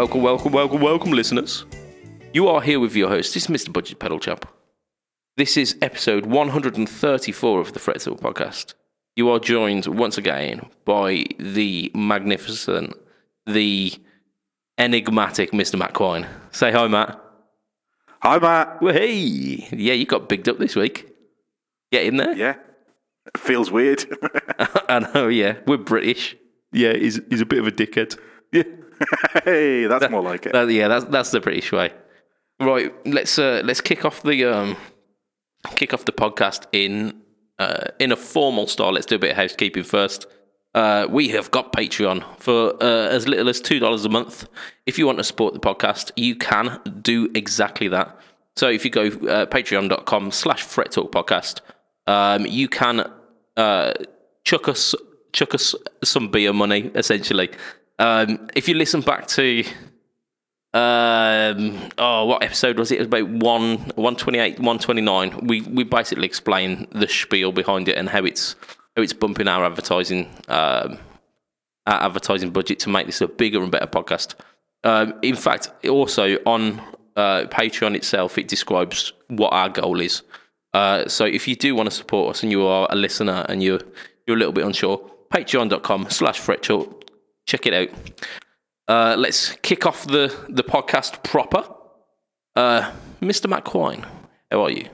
Welcome, welcome, welcome, welcome, welcome, listeners. You are here with your host. This is Mr. Budget Pedal Chap. This is episode 134 of the Fret Talk podcast. You are joined once again by the magnificent, the enigmatic Mr. Matt Quine. Say hi, Matt. Hi, Matt. Well, hey, yeah, you got bigged up this week. Get in there. Yeah. It feels weird. I know. Yeah, we're British. Yeah, he's he's a bit of a dickhead. Yeah. Hey, that's more like it. That- yeah, that's that's the British way. Right, let's uh, let's kick off the um, kick off the podcast in uh, in a formal style. Let's do a bit of housekeeping first. Uh, we have got Patreon for uh, as little as two dollars a month. If you want to support the podcast, you can do exactly that. So if you go uh, patreon.com slash fret talk podcast, um, you can uh, chuck us chuck us some beer money essentially. Um, if you listen back to um, oh, what episode was it? It was about one, one twenty eight, one twenty nine. We we basically explain the spiel behind it and how it's how it's bumping our advertising um, our advertising budget to make this a bigger and better podcast. Um, in fact, also on uh, Patreon itself, it describes what our goal is. Uh, so if you do want to support us and you are a listener and you're you're a little bit unsure, patreon.com slash fret talk, check it out. Uh, let's kick off the, the podcast proper. Uh, Mr. Matt Quine, how are you?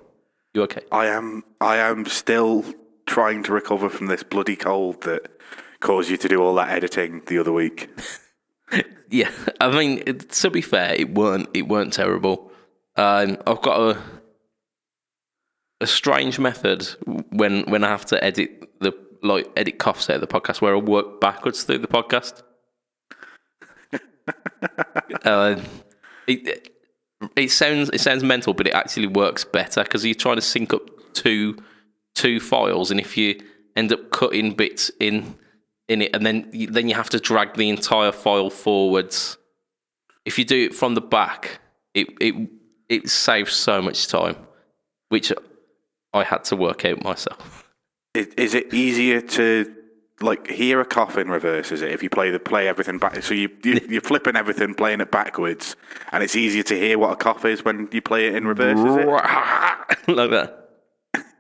You okay? I am I am still trying to recover from this bloody cold that caused you to do all that editing the other week. Yeah, I mean, it, to be fair, it weren't it weren't terrible. Um, I've got a a strange method when when I have to edit the like edit coughs out of the podcast where I work backwards through the podcast. uh, it it sounds it sounds mental, but it actually works better because you're trying to sync up two two files, and if you end up cutting bits in in it, and then you- then you have to drag the entire file forwards. If you do it from the back, it it it saves so much time, which I had to work out myself. Is, is it easier to like hear a cough in reverse? Is it if you play the play everything back? So you, you you're flipping everything, playing it backwards, and it's easier to hear what a cough is when you play it in reverse. Is it? like that.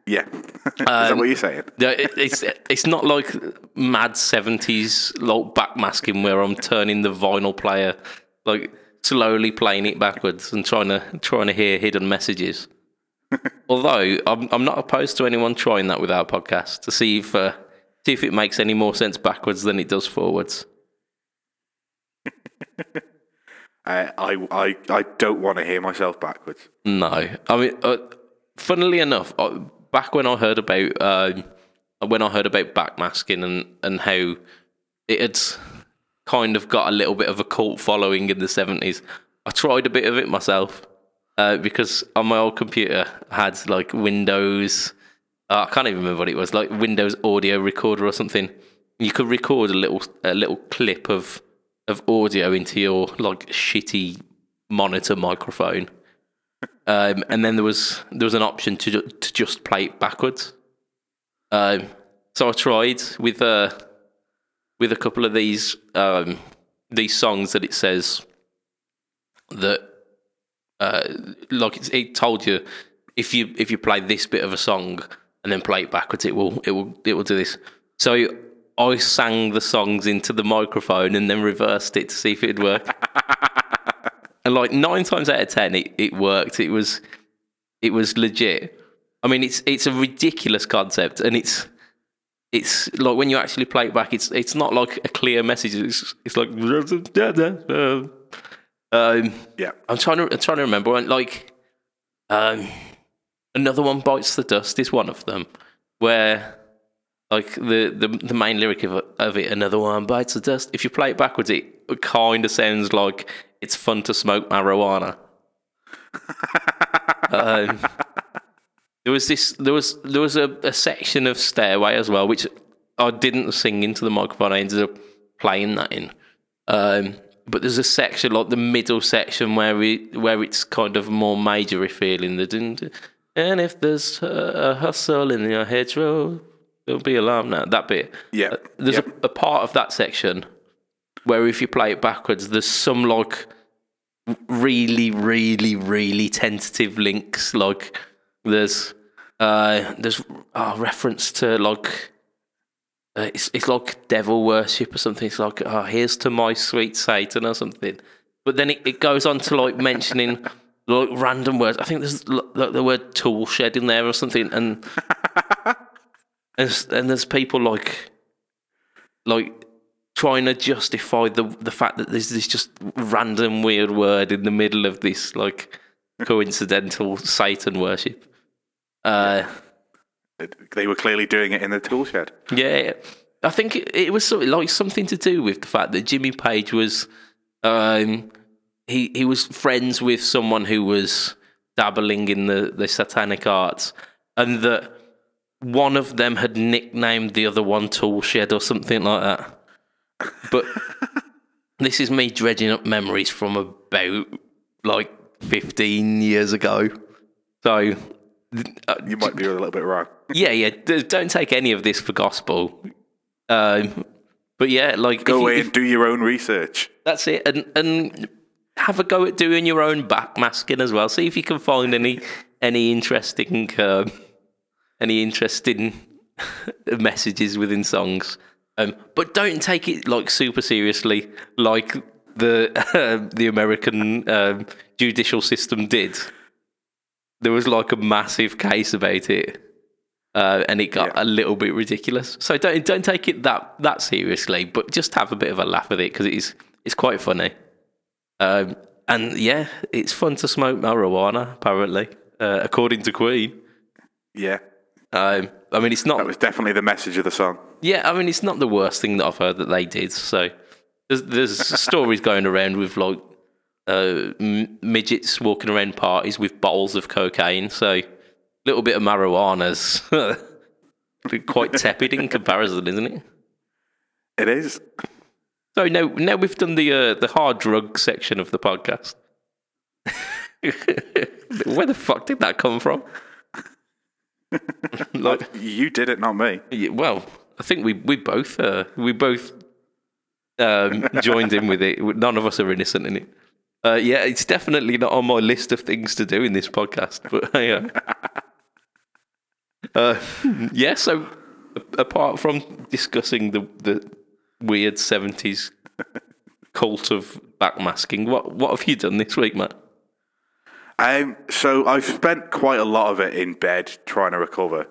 Yeah. is that what you're saying? Um, no, it, it's it's not like mad seventies like backmasking where I'm turning the vinyl player like slowly playing it backwards and trying to trying to hear hidden messages. Although I'm I'm not opposed to anyone trying that with our podcast to see if uh, see if it makes any more sense backwards than it does forwards. I I I, I don't want to hear myself backwards. No, I mean, uh, funnily enough, uh, back when I heard about um, when I heard about backmasking and and how it had kind of got a little bit of a cult following in the seventies, I tried a bit of it myself uh, because on my old computer I had like Windows. Uh, I can't even remember what it was, like Windows Audio Recorder or something. You could record a little a little clip of of audio into your like shitty monitor microphone. Um, and then there was there was an option to to just play it backwards. Um, so I tried with uh, with a couple of these um, these songs that it says that uh, like it's, it told you if you if you play this bit of a song and then play it backwards, it will it will it will do this. So I sang the songs into the microphone and then reversed it to see if it'd work. and like nine times out of ten, it, it worked. It was it was legit. I mean, it's it's a ridiculous concept, and it's it's like when you actually play it back, it's it's not like a clear message. It's it's like um, Yeah. I'm trying to I'm trying to remember. Like, um, another one bites the dust is one of them, where like the the, the main lyric of, of it, another one bites the dust. If you play it backwards, it kind of sounds like it's fun to smoke marijuana. um, there was this. There was there was a, a section of Stairway as well, which I didn't sing into the microphone. I ended up playing that in. Um, but there's a section like the middle section where it where it's kind of more majory feeling. The dun- and if there's a, a hustle in your hedgerow, don't be alarmed now. That bit. Yeah. Uh, there's Yep. a, a part of that section where if you play it backwards, there's some like really, really, really tentative links. Like there's uh there's a reference to like uh, it's it's like devil worship or something. It's like oh here's to my sweet Satan or something. But then it, it goes on to like mentioning like random words. I think there's like the word tool shed in there or something, and and, and there's people like like trying to justify the the fact that there's this just random weird word in the middle of this like coincidental Satan worship. Uh, They were clearly doing it in the tool shed. yeah, I think it, it was something like something to do with the fact that Jimmy Page was, um, he he was friends with someone who was dabbling in the the satanic arts, and that one of them had nicknamed the other one Tool Shed or something like that. But this is me dredging up memories from about like fifteen years ago. So. uh, You might be a little bit wrong. Yeah, yeah. Don't take any of this for gospel. Um, but yeah, like Go if you- away if- and do your own research. that's it, and and have a go at doing your own backmasking as well. See if you can find any any interesting um, any interesting messages within songs. Um, but don't take it like super seriously, like the the American um, judicial system did. There was like a massive case about it, uh, and it got Yeah. a little bit ridiculous. So don't don't take it that that seriously, but just have a bit of a laugh with it because it is it's quite funny. Um, and yeah, it's fun to smoke marijuana. Apparently, uh, according to Queen. Yeah, Um, I mean, it's not. that was definitely the message of the song. Yeah, I mean, it's not the worst thing that I've heard that they did. So there's, there's stories going around with like uh, m- midgets walking around parties with bottles of cocaine. So little bit of marijuana's quite tepid in comparison, isn't it? It is. So now, now we've done the uh, the hard drug section of the podcast. Where the fuck did that come from? like, You did it, not me. Yeah, well, I think we we both uh, we both um, joined in with it. None of us are innocent in it. Uh, yeah, it's definitely not on my list of things to do in this podcast. But yeah, uh, yeah. So apart from discussing the the weird seventies cult of backmasking, what what have you done this week, Matt? Um, so I've spent quite a lot of it in bed trying to recover.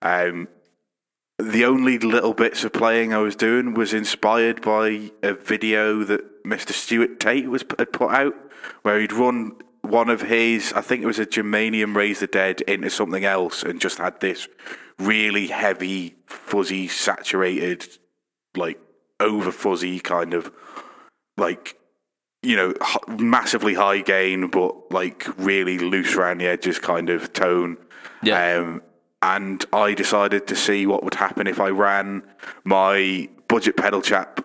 Um, the only little bits of playing I was doing was inspired by a video that Mr. Stuart Tate was had put out, where he'd run one of his, I think it was a Germanium Raise the Dead, into something else, and just had this really heavy, fuzzy, saturated, like over fuzzy kind of like you know, h- massively high gain, but like really loose around the edges kind of tone. Yeah. Um, and I decided to see what would happen if I ran my budget pedal chap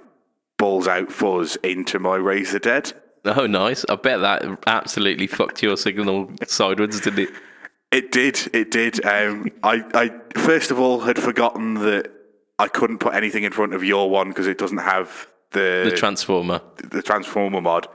balls out fuzz into my Razor Dead. Oh, nice! I bet that absolutely fucked your signal sideways, didn't it? It did. It did. Um, I, I first of all had forgotten that I couldn't put anything in front of your one because it doesn't have the The transformer. the transformer mod.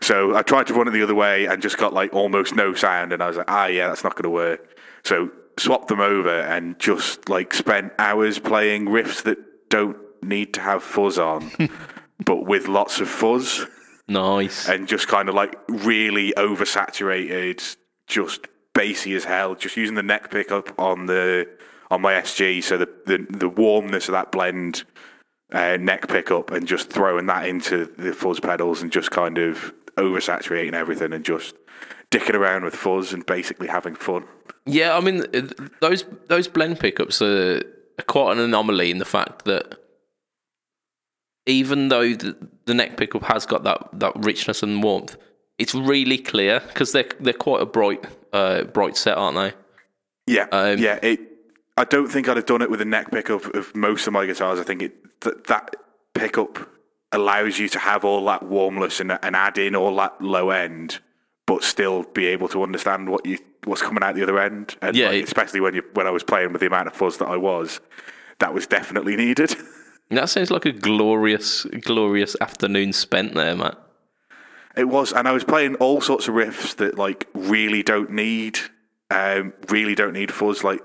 So I tried to run it the other way and just got like almost no sound, and I was like, ah, yeah, that's not going to work. So swapped them over and just like spent hours playing riffs that don't need to have fuzz on, but with lots of fuzz, Nice. and just kind of like really oversaturated, just bassy as hell. Just using the neck pickup on the on my SG, so the the, the warmness of that blend uh, neck pickup and just throwing that into the fuzz pedals and just kind of oversaturating everything and just dicking around with fuzz and basically having fun. Yeah, I mean those those blend pickups are, are quite an anomaly in the fact that even though the, the neck pickup has got that, that richness and warmth, it's really clear because they're they're quite a bright uh, bright set, aren't they? Yeah, Um, yeah. It. I don't think I'd have done it with a neck pickup of most of my guitars. I think it that that pickup allows you to have all that warmness and, and add in all that low end, but still be able to understand what you what's coming out the other end. And Yeah, like, it- especially when you when I was playing with the amount of fuzz that I was, that was definitely needed. That sounds like a glorious, glorious afternoon spent there, Matt. It was, and I was playing all sorts of riffs that like really don't need, um, really don't need fuzz. Like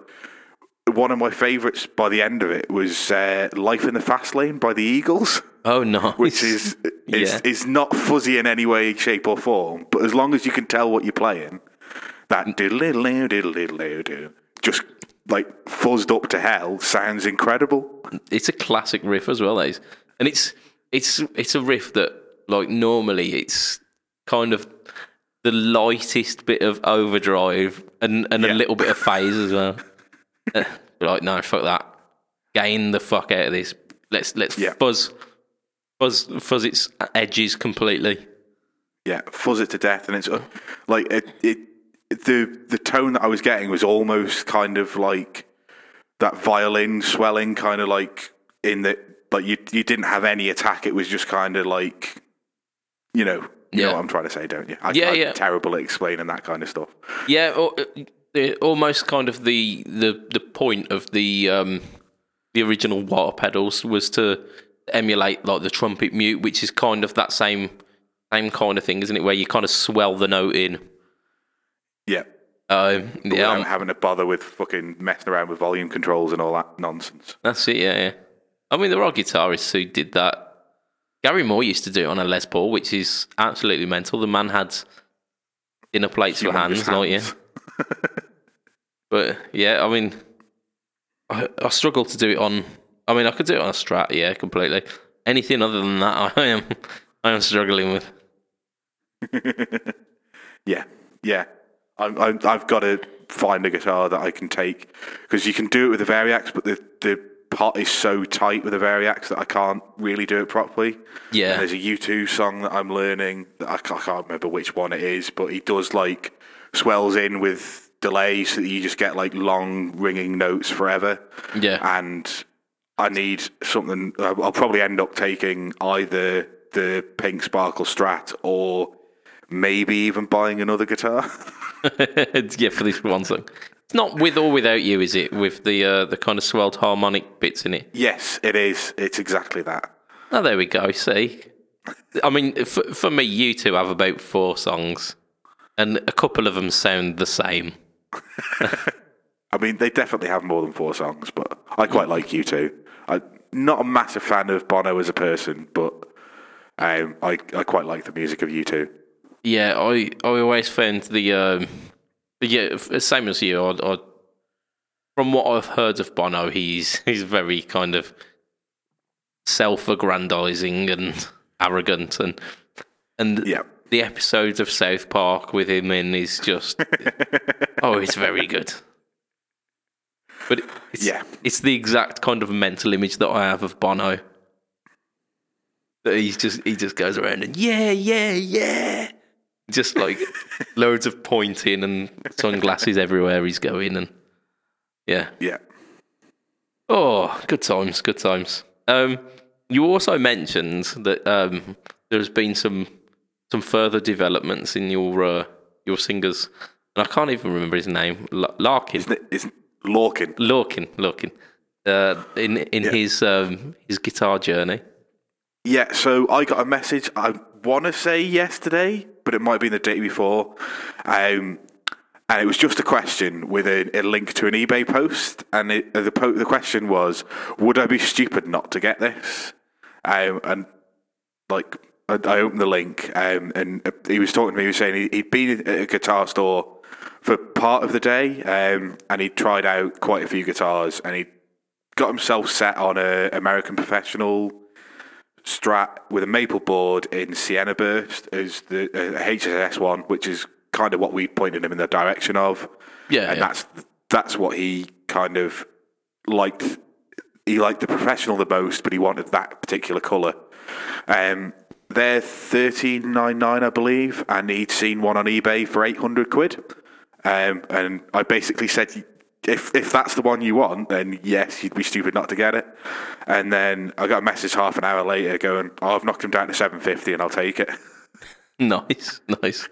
one of my favourites by the end of it was uh, "Life in the Fast Lane" by the Eagles, Oh no, which is is, Yeah. is not fuzzy in any way, shape, or form. But as long as you can tell what you're playing, that diddle diddle diddle diddle just like fuzzed up to hell sounds incredible. it's a classic riff as well, that is. And it's it's it's a riff that like normally it's kind of the lightest bit of overdrive and, and a little bit of phase as well. Uh, like no, fuck that. Gain the fuck out of this. Let's let's Yeah. fuzz fuzz fuzz its edges completely. Yeah, fuzz it to death, and it's uh, like it, it. The the tone that I was getting was almost kind of like that violin swelling, kind of like in the like you you didn't have any attack. It was just kind of like, you know, you Yeah. know what I'm trying to say, don't you? I, Yeah, I'm yeah. Terrible at explaining that kind of stuff. Yeah, or, uh, almost kind of the the the point of the um the original wah-wah pedals was to emulate like the trumpet mute, which is kind of that same same kind of thing, isn't it? Where you kind of swell the note in. Um, yeah, um, having to bother with fucking messing around with volume controls and all that nonsense. that's it. Yeah, yeah. I mean, there are guitarists who did that. Gary Moore used to do it on a Les Paul, which is absolutely mental. The man had inner plates for Humongous hands, like yeah. But yeah, I mean, I, I struggle to do it on. I mean, I could do it on a Strat, yeah, completely. Anything other than that, I am, I am struggling with. Yeah, yeah. I'm, I'm, I've got to find a guitar that I can take because you can do it with the Variax, but the the pot is so tight with the Variax that I can't really do it properly. Yeah. And there's a U2 song that I'm learning. That I, ca- I can't remember which one it is, but he does like swells in with delays so that you just get like long ringing notes forever. Yeah, And I need something. I'll probably end up taking either the Pink Sparkle Strat or maybe even buying another guitar. yeah, for this one song. It's not with or without you, is it? With the uh, the kind of swelled harmonic bits in it. yes, it is. It's exactly that. Oh, there we go. See, I mean, for, for me, U2 have about four songs, and a couple of them sound the same. I mean, they definitely have more than four songs, but I quite like U2. I'm not a massive fan of Bono as a person, but um, I I quite like the music of U2. Yeah, I I always found the um, yeah same as you. I, I, from what I've heard of Bono, he's he's very kind of self-aggrandizing and arrogant, and and Yeah. the episodes of South Park with him in is just oh, it's very good. But it's, Yeah. it's the exact kind of mental image that I have of Bono. That he's just he just goes around and yeah, yeah, yeah, just like loads of pointing and sunglasses everywhere he's going and yeah. Yeah. Oh, good times, good times. Um, you also mentioned that um, there's been some some further developments in your uh, your singers, and I can't even remember his name. L- Larkin, Isn't it? Isn't Lorcan? Larkin, Larkin. Uh, in in his um, his guitar journey. Yeah, so I got a message, I want to say yesterday, but it might be the day before. Um, and it was just a question with a, a link to an eBay post. And it, the, po- the question was, would I be stupid not to get this? Um, and like, I, I opened the link um, and he was talking to me, he was saying he, he'd been at a guitar store for part of the day um, and he'd tried out quite a few guitars and he got himself set on a American Professional Strat with a maple board in Sienna Burst as the uh, HSS one, which is kind of what we pointed him in the direction of. Yeah, and yeah. that's that's what he kind of liked. He liked the professional the most, but he wanted that particular color. Um, they're thirteen nine nine, I believe, and he'd seen one on eBay for eight hundred quid. Um, and I basically said, if if that's the one you want, then yes, you'd be stupid not to get it. And then I got a message half an hour later going, oh, I've knocked him down to seven fifty, and I'll take it. Nice, nice.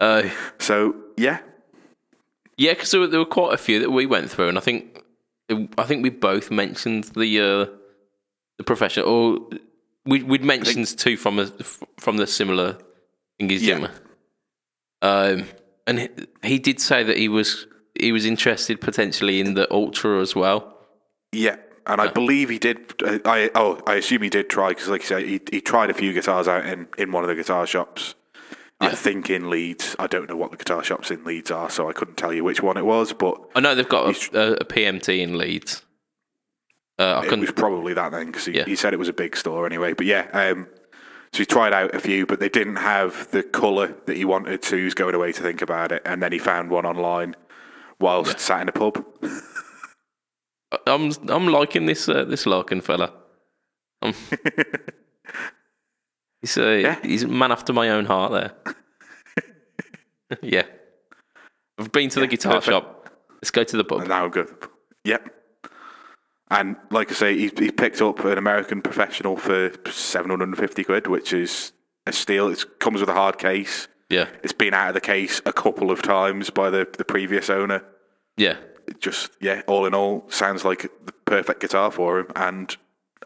Uh, So yeah, yeah, because there, were- there were quite a few that we went through, and I think I think we both mentioned the uh, the professional. Or we we'd mentioned two from a from the similar thingies, Yeah. Um, and he, he did say that he was he was interested potentially in the ultra as well. Yeah, and I believe he did. Uh, I oh, I assume he did try because, like you say, he, he tried a few guitars out in, in one of the guitar shops. I think in Leeds. I don't know what the guitar shops in Leeds are, so I couldn't tell you which one it was, but I know they've got a, a, a PMT in Leeds. Uh, I it was probably that then because he, Yeah. he said it was a big store anyway. But yeah, um, so he tried out a few, but they didn't have the colour that he wanted, so he was going away to think about it, and then he found one online whilst sat in a pub. I'm I'm liking this uh, this Larkin fella. Um, he's uh, Yeah. he's a man after my own heart there. yeah, I've been to the guitar perfect. shop. Let's go to the pub. And now I'm. Yep. And like I say, he, he picked up an American professional for 750 quid, which is a steal. It comes with a hard case. Yeah, It's been out of the case a couple of times by the, the previous owner. Yeah, It just, yeah, all in all, sounds like the perfect guitar for him and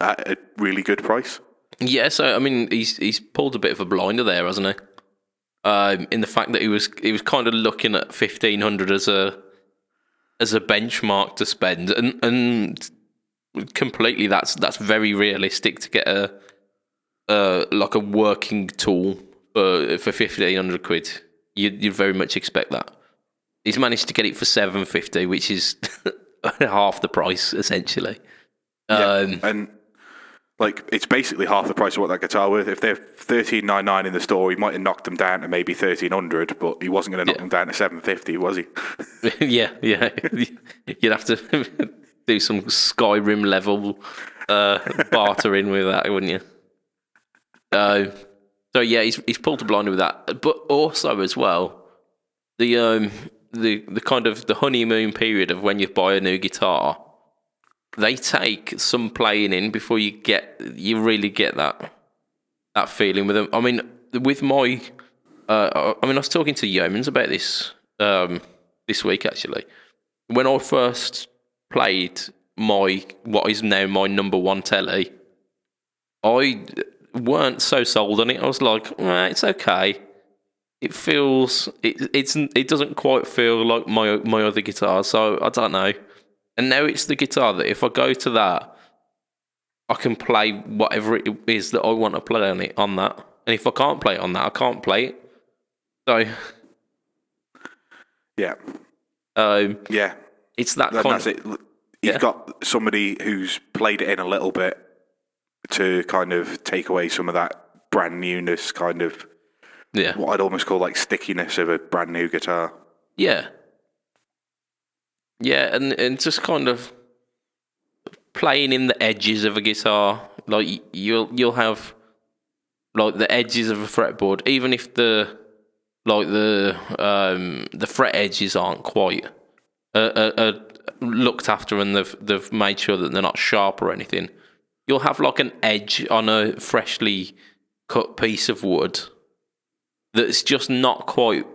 at a really good price. yeah. So I mean, he's he's pulled a bit of a blinder there, hasn't he? Um, in the fact that he was he was kind of looking at fifteen hundred as a as a benchmark to spend, and and completely that's that's very realistic to get a uh like a working tool for for fifteen hundred quid. You you very much expect that. He's managed to get it for seven fifty, which is half the price essentially. Um, And like, it's basically half the price of what that guitar worth. If they're thirteen nine nine in the store, he might have knocked them down to maybe thirteen hundred, but he wasn't going to knock Yeah. them down to seven fifty, was he? yeah, yeah. You'd have to do some Skyrim level uh, bartering with that, wouldn't you? Uh, so yeah, he's he's pulled a blinder with that, but also as well, the um the the kind of the honeymoon period of when you buy a new guitar, they take some playing in before you get you really get that that feeling with them. I mean, with my, uh, I mean, I was talking to Yeomans about this um, this week actually. When I first played my what is now my number one telly, I weren't so sold on it. I was like, "Nah, it's okay. It feels it it's it doesn't quite feel like my my other guitar, so I don't know. And now it's the guitar that if I go to that, I can play whatever it is that I want to play on it on that. And if I can't play it on that, I can't play it. So Yeah, um, yeah. it's that Then kind that's of it. He's Yeah. got somebody who's played it in a little bit to kind of take away some of that brand newness, kind of yeah, what I'd almost call like stickiness of a brand new guitar. yeah, yeah, and and just kind of playing in the edges of a guitar. Like you'll you'll have like the edges of a fretboard, even if the like the um the fret edges aren't quite uh, uh, uh, looked after and they've they've made sure that they're not sharp or anything. You'll have like an edge on a freshly cut piece of wood that's just not quite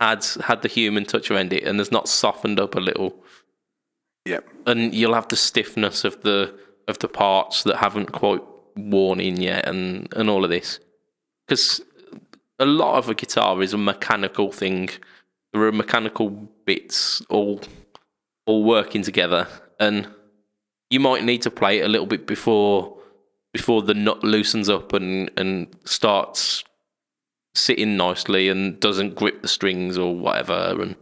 had had the human touch around it and there's not softened up a little. Yep. and you'll have the stiffness of the of the parts that haven't quite worn in yet and and all of this. Because a lot of a guitar is a mechanical thing. There are mechanical bits all all working together and you might need to play it a little bit before before the nut loosens up and and starts sitting nicely and doesn't grip the strings or whatever and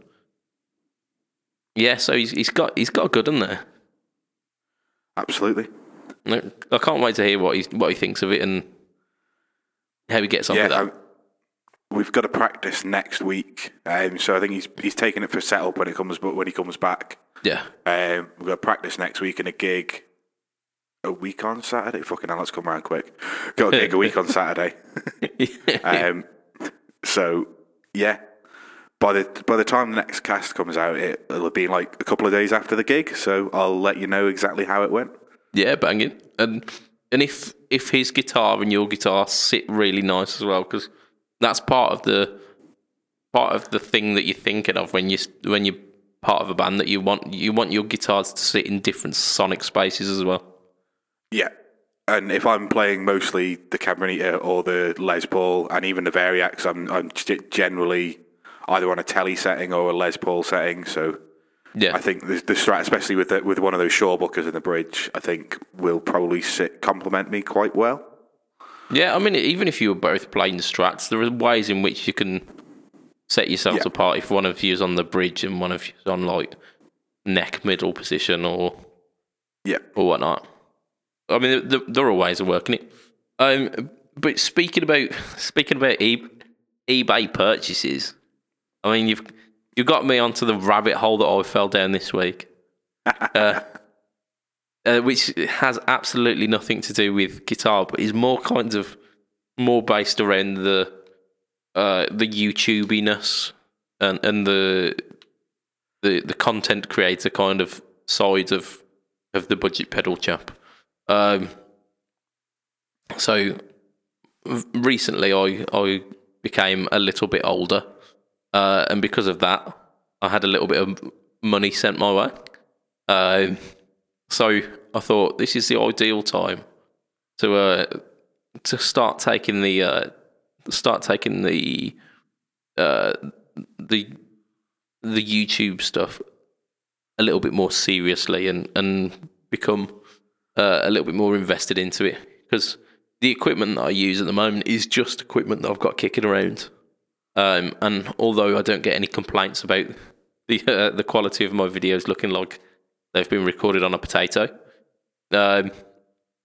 yeah so he's, he's got he's got a good one there Absolutely. I can't wait to hear what he what he thinks of it and how he gets on Yeah. with that. um, we've got to practice next week, um, so I think he's he's taking it for setup when it comes, but when he comes back, yeah, um, we've got to practice next week in a gig. A week on Saturday. Fucking hell, let's come around quick. Got a gig a week on Saturday. Um, so yeah, by the by the time the next cast comes out, it, it'll have been like a couple of days after the gig. So I'll let you know exactly how it went. yeah, banging. And and if if his guitar and your guitar sit really nice as well, because that's part of the part of the thing that you're thinking of when you when you're part of a band that you want you want your guitars to sit in different sonic spaces as well. Yeah, and if I'm playing mostly the Cabernet or the Les Paul and even the Variax, I'm I'm generally either on a telly setting or a Les Paul setting. So Yeah, I think the, the strat, especially with the, with one of those Shawbuckers in the bridge, I think will probably sit complement me quite well. yeah. I mean, even if you were both playing strats, there are ways in which you can set yourselves Yeah. apart. If one of you is on the bridge and one of you is on like neck middle position or Yeah, or whatnot. I mean, there, there are ways of working it. Um, but speaking about speaking about e- eBay purchases, I mean, you've you got me onto the rabbit hole that I fell down this week, uh, uh, which has absolutely nothing to do with guitar, but is more kind of more based around the uh, the YouTubiness and and the the the content creator kind of side of of the budget pedal chap. Um, so recently, I I became a little bit older, uh, and because of that, I had a little bit of money sent my way. Um, so I thought this is the ideal time to uh, to start taking the uh, start taking the uh, the the YouTube stuff a little bit more seriously and and become uh, a little bit more invested into it because the equipment that I use at the moment is just equipment that I've got kicking around. Um, and although I don't get any complaints about the uh, the quality of my videos looking like they've been recorded on a potato, um,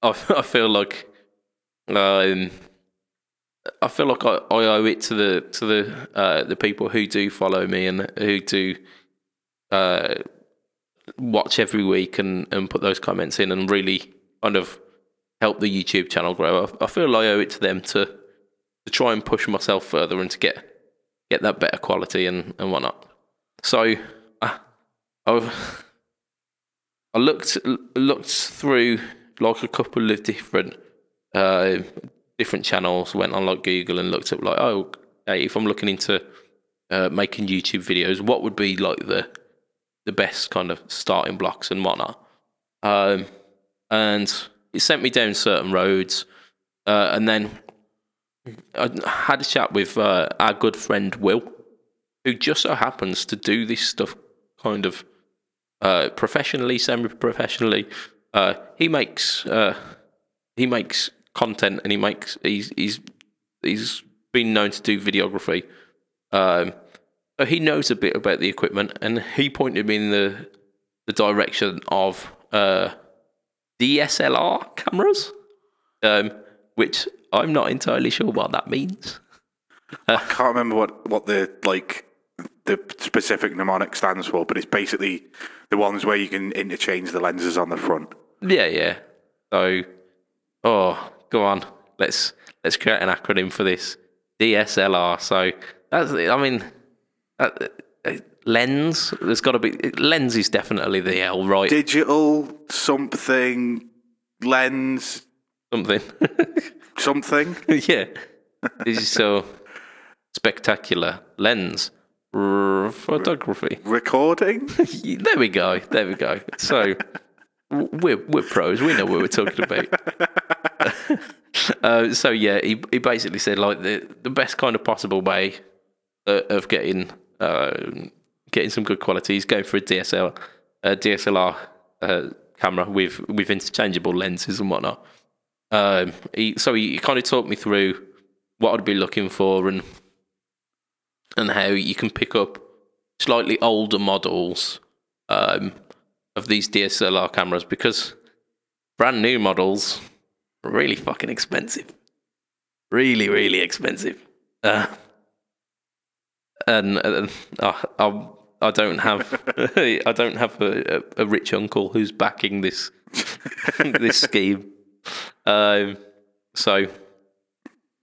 I, I feel like um, I feel like I, I owe it to the to the uh, the people who do follow me and who do uh, watch every week and, and put those comments in and really kind of help the YouTube channel grow. I, I feel I owe it to them to to try and push myself further and to get get that better quality and, and whatnot. So I, I've I looked looked through like a couple of different uh, different channels. Went on like Google and looked up like, oh, hey, if I'm looking into uh, making YouTube videos, what would be like the the best kind of starting blocks and whatnot. Um, and it sent me down certain roads, uh, and then I had a chat with uh, our good friend Will, who just so happens to do this stuff kind of uh, professionally, semi-professionally. Uh, he makes uh, he makes content, and he makes he's he's he's been known to do videography. Um, so he knows a bit about the equipment, and he pointed me in the the direction of uh, DSLR cameras, um, which I'm not entirely sure what that means. I can't remember what, what the like the specific mnemonic stands for, but it's basically the ones where you can interchange the lenses on the front. Yeah, yeah. So, oh, go on. Let's let's create an acronym for this. DSLR. So that's I mean, uh, uh, lens. There's got to be lens is definitely the L, right? Digital something lens Something. something. yeah. This is so spectacular. Lens. R- photography. Recording? There we go. There we go. So we're we're pros. We know what we're talking about. uh, so yeah, he he basically said like the the best kind of possible way uh, of getting getting some good quality is going for a DSL a DSLR uh, camera with with interchangeable lenses and whatnot. Um, he, so he, he kind of talked me through what I'd be looking for and and how you can pick up slightly older models um, of these DSLR cameras because brand new models are really fucking expensive. Really, really expensive. Uh, and uh, I, I, don't have I don't have a, a, a rich uncle who's backing this this scheme. Um, so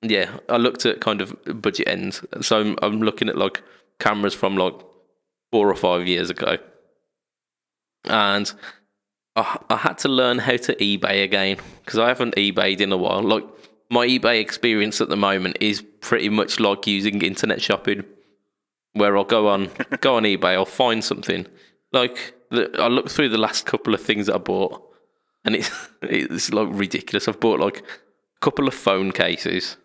yeah, I looked at kind of budget ends. So I'm, I'm looking at like cameras from like four or five years ago, and I, I had to learn how to eBay again because I haven't eBayed in a while. Like my eBay experience at the moment is pretty much like using internet shopping, where I'll go on go on eBay, I'll find something like I look through the last couple of things that I bought, and it's it's like ridiculous. I've bought like a couple of phone cases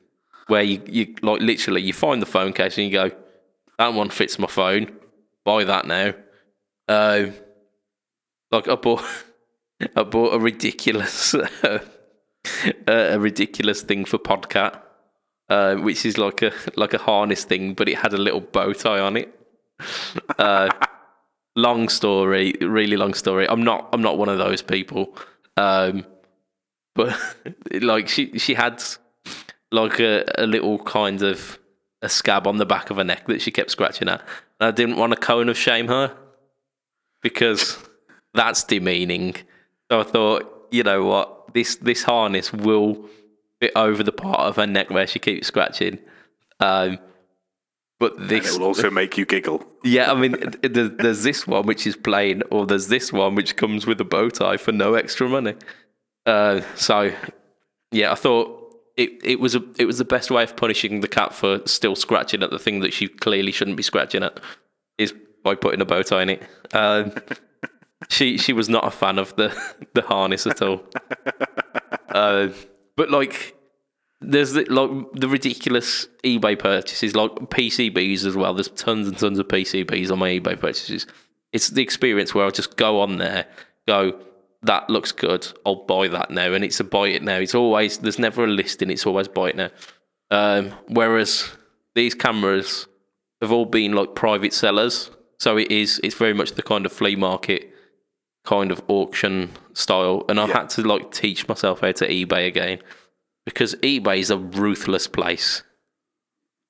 where you you like literally you find the phone case and you go, that one fits my phone. Buy that now. Um, like I bought I bought a ridiculous uh, a ridiculous thing for Podcat, uh, which is like a like a harness thing, but it had a little bow tie on it. Uh, long story, really long story. I'm not I'm not one of those people. Um, but like she she had like a, a little kind of a scab on the back of her neck that she kept scratching at. And I didn't want to cone of shame her because that's demeaning. So I thought, you know what, this this harness will fit over the part of her neck where she keeps scratching. Um, but this will also make you giggle. yeah, I mean, th- th- there's this one which is plain, or there's this one which comes with a bow tie for no extra money. Uh, so, yeah, I thought it, it was a it was the best way of punishing the cat for still scratching at the thing that she clearly shouldn't be scratching at, is by putting a bow tie in it. Um, she she was not a fan of the the harness at all. Uh, but like there's the, like the ridiculous eBay purchases, like PCBs as well. There's tons and tons of PCBs on my eBay purchases. It's the experience where I just go on there, go, that looks good, I'll buy that now, and it's a buy it now. It's always there's never a listing. It's always buy it now. Um, whereas these cameras have all been like private sellers, so it is it's very much the kind of flea market kind of auction style, and I Yeah. had to like teach myself how to eBay again because eBay is a ruthless place.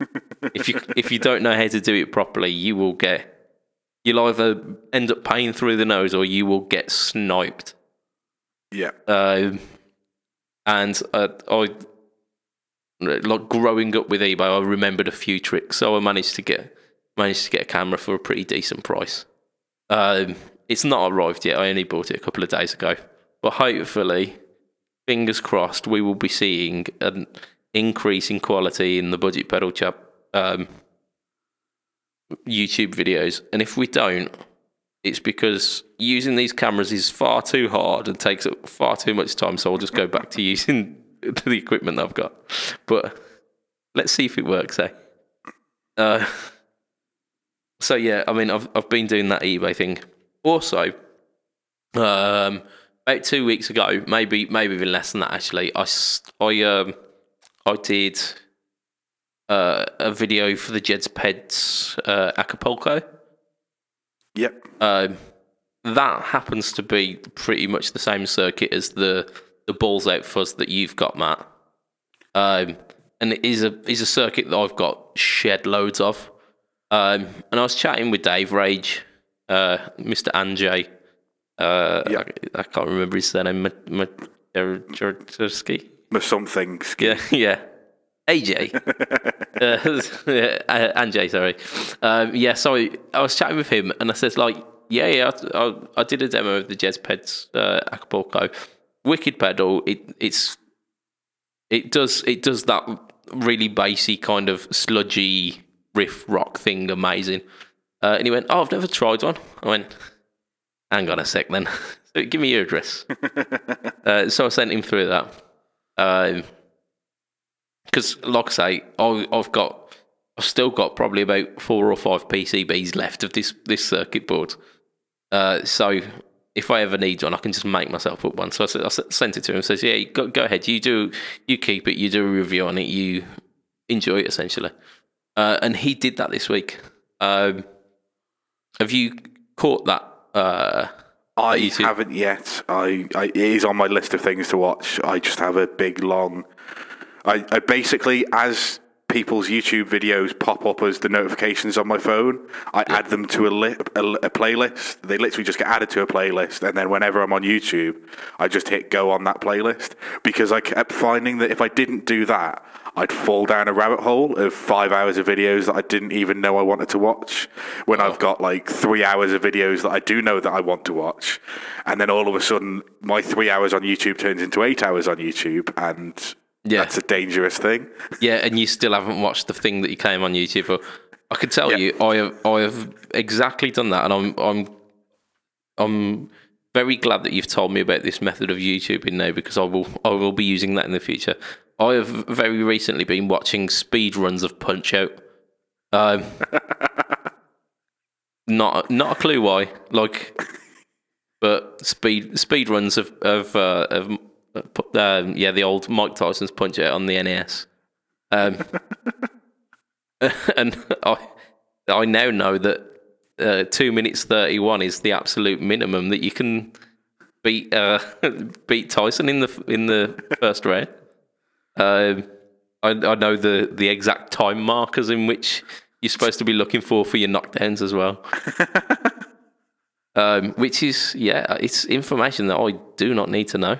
if you if you don't know how to do it properly, you will get you'll either end up paying through the nose or you will get sniped. Yeah. Um, and uh, I like growing up with eBay, I remembered a few tricks, so I managed to get managed to get a camera for a pretty decent price. Um, it's not arrived yet. I only bought it a couple of days ago, but hopefully, fingers crossed, we will be seeing an increase in quality in the budget pedal chap um, YouTube videos. And if we don't, it's because using these cameras is far too hard and takes up far too much time. So I'll just go back to using the equipment I've got. But let's see if it works, eh? Uh, so yeah, I mean, I've I've been doing that eBay thing. Also, um, about two weeks ago, maybe maybe even less than that. Actually, I I um I did uh, a video for the Jeds Peds uh, Acapulco. Yep. Um, that happens to be pretty much the same circuit as the the balls out fuzz that you've got, Matt. Um, and it is a is a circuit that I've got shed loads of. Um, and I was chatting with Dave Rage, uh, Mr. Anjay. Uh, Yeah. I, I can't remember his surname. Ma- Ma- Jarczewski? Or something. Yeah, yeah. AJ. uh, yeah, Anjay, sorry. Um, yeah, so I, was chatting with him and I said, like, yeah, yeah, I, I, I did a demo of the Jez Peds uh, Acapulco. Wicked pedal. It it's it does it does that really bassy kind of sludgy riff rock thing amazing. Uh, and he went, Oh, I've never tried one. I went, Hang on a sec then. give me your address. uh, so I sent him through that. Um, because, like I say, I, I've got, I've still got probably about four or five PCBs left of this this circuit board. Uh, so if I ever need one, I can just make myself up one. So I sent it to him. Says, yeah, go, go ahead. You do, you keep it. You do a review on it. You enjoy it essentially. Uh, and he did that this week. Um, have you caught that? Uh, I YouTube. haven't yet. I, I it is on my list of things to watch. I just have a big long. I, I basically as people's YouTube videos pop up as the notifications on my phone, I add them to a, li- a, a playlist. They literally just get added to a playlist, and then whenever I'm on YouTube, I just hit go on that playlist because I kept finding that if I didn't do that, I'd fall down a rabbit hole of five hours of videos that I didn't even know I wanted to watch. When I've got like three hours of videos that I do know that I want to watch, and then all of a sudden my three hours on YouTube turns into eight hours on YouTube, and Yeah. that's a dangerous thing. Yeah, and you still haven't watched the thing that you came on YouTube for. I can tell Yeah. you, I have, I have exactly done that, and I'm, I'm, I'm very glad that you've told me about this method of YouTubing now because I will I will be using that in the future. I have very recently been watching speed runs of Punch Out. Um, not not a clue why. Like, but speed speed runs of of, uh, of um, yeah the old Mike Tyson's Punch Out on the NES. Um, and I I now know that uh, two minutes thirty one is the absolute minimum that you can beat uh, beat Tyson in the in the first round. Um, I, I know the the exact time markers in which you're supposed to be looking for for your knockdowns as well. um, which is yeah, it's information that I do not need to know.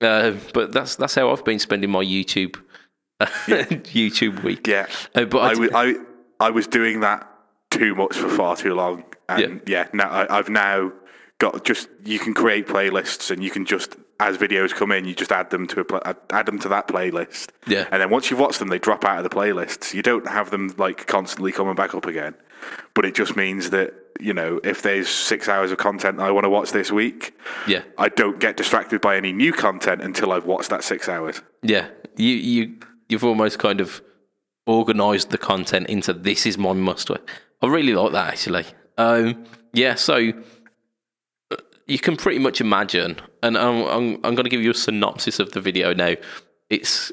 Uh, but that's that's how I've been spending my YouTube YouTube week. Yeah, Uh, but I I, w- I, I was doing that too much for far too long, and yeah, now I, I've now got just you can create playlists, and you can just as videos come in, you just add them to a add- them to that playlist. Yeah. and then once you've watched them, they drop out of the playlists. You don't have them like constantly coming back up again, but it just means that you know if there's six hours of content I want to watch this week, yeah I don't get distracted by any new content until I've watched that six hours. yeah you you you've almost kind of organized the content into this is my must watch. I really like that actually. Um, yeah, so you can pretty much imagine, and I'm I'm, I'm going to give you a synopsis of the video now. It's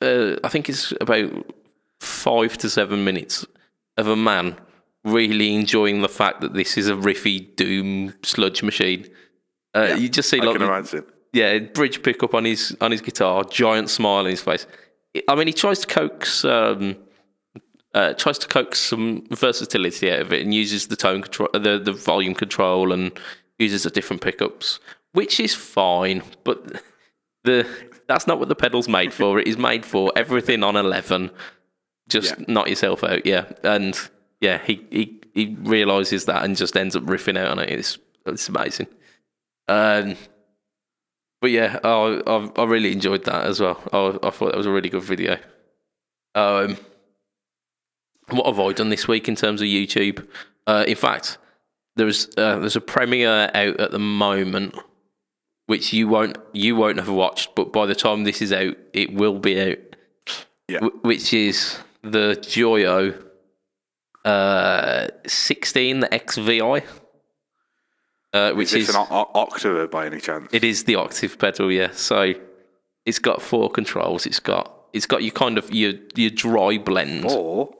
uh, I think it's about five to seven minutes of a man really enjoying the fact that this is a riffy doom sludge machine. Uh, you just see like the- yeah, bridge pickup on his on his guitar, giant smile on his face. I mean, he tries to coax um, uh, tries to coax some versatility out of it and uses the tone control, the the volume control, and uses the different pickups, which is fine. But the that's not what the pedal's made for. It is made for everything on eleven. Just Yeah. knock yourself out, yeah. And yeah, he he he realizes that and just ends up riffing out on it. It's it's amazing. Um, but yeah, I, I I really enjoyed that as well. I, I thought that was a really good video. Um, what have I done this week in terms of YouTube? Uh, in fact, there's uh, there's a premiere out at the moment, which you won't you won't have watched, but by the time this is out, it will be out. Yeah. Wh- which is the Joyo uh, 16, the XVI, uh, which Is is an o- octave by any chance? it is the octave pedal, yeah. So it's got four controls. It's got it's got your kind of your your dry blend. Four.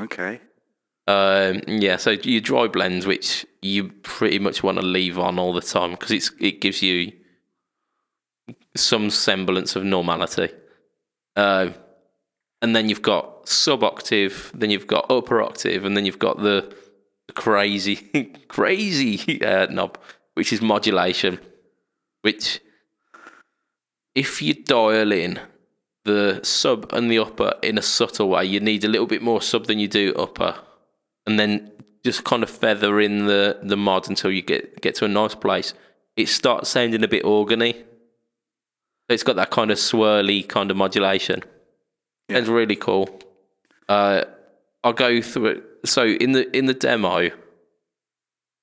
Okay. Um, yeah, so your dry blends, which you pretty much want to leave on all the time because it's it gives you some semblance of normality. Uh, and then you've got sub octave, then you've got upper octave, and then you've got the, crazy crazy uh, knob, which is modulation. Which, if you dial in the sub and the upper in a subtle way, you need a little bit more sub than you do upper and then just kind of feather in the, the mod until you get get to a nice place. It starts sounding a bit organy. It's got that kind of swirly kind of modulation. Yeah. It's really cool. Uh, I'll go through it. So in the in the demo,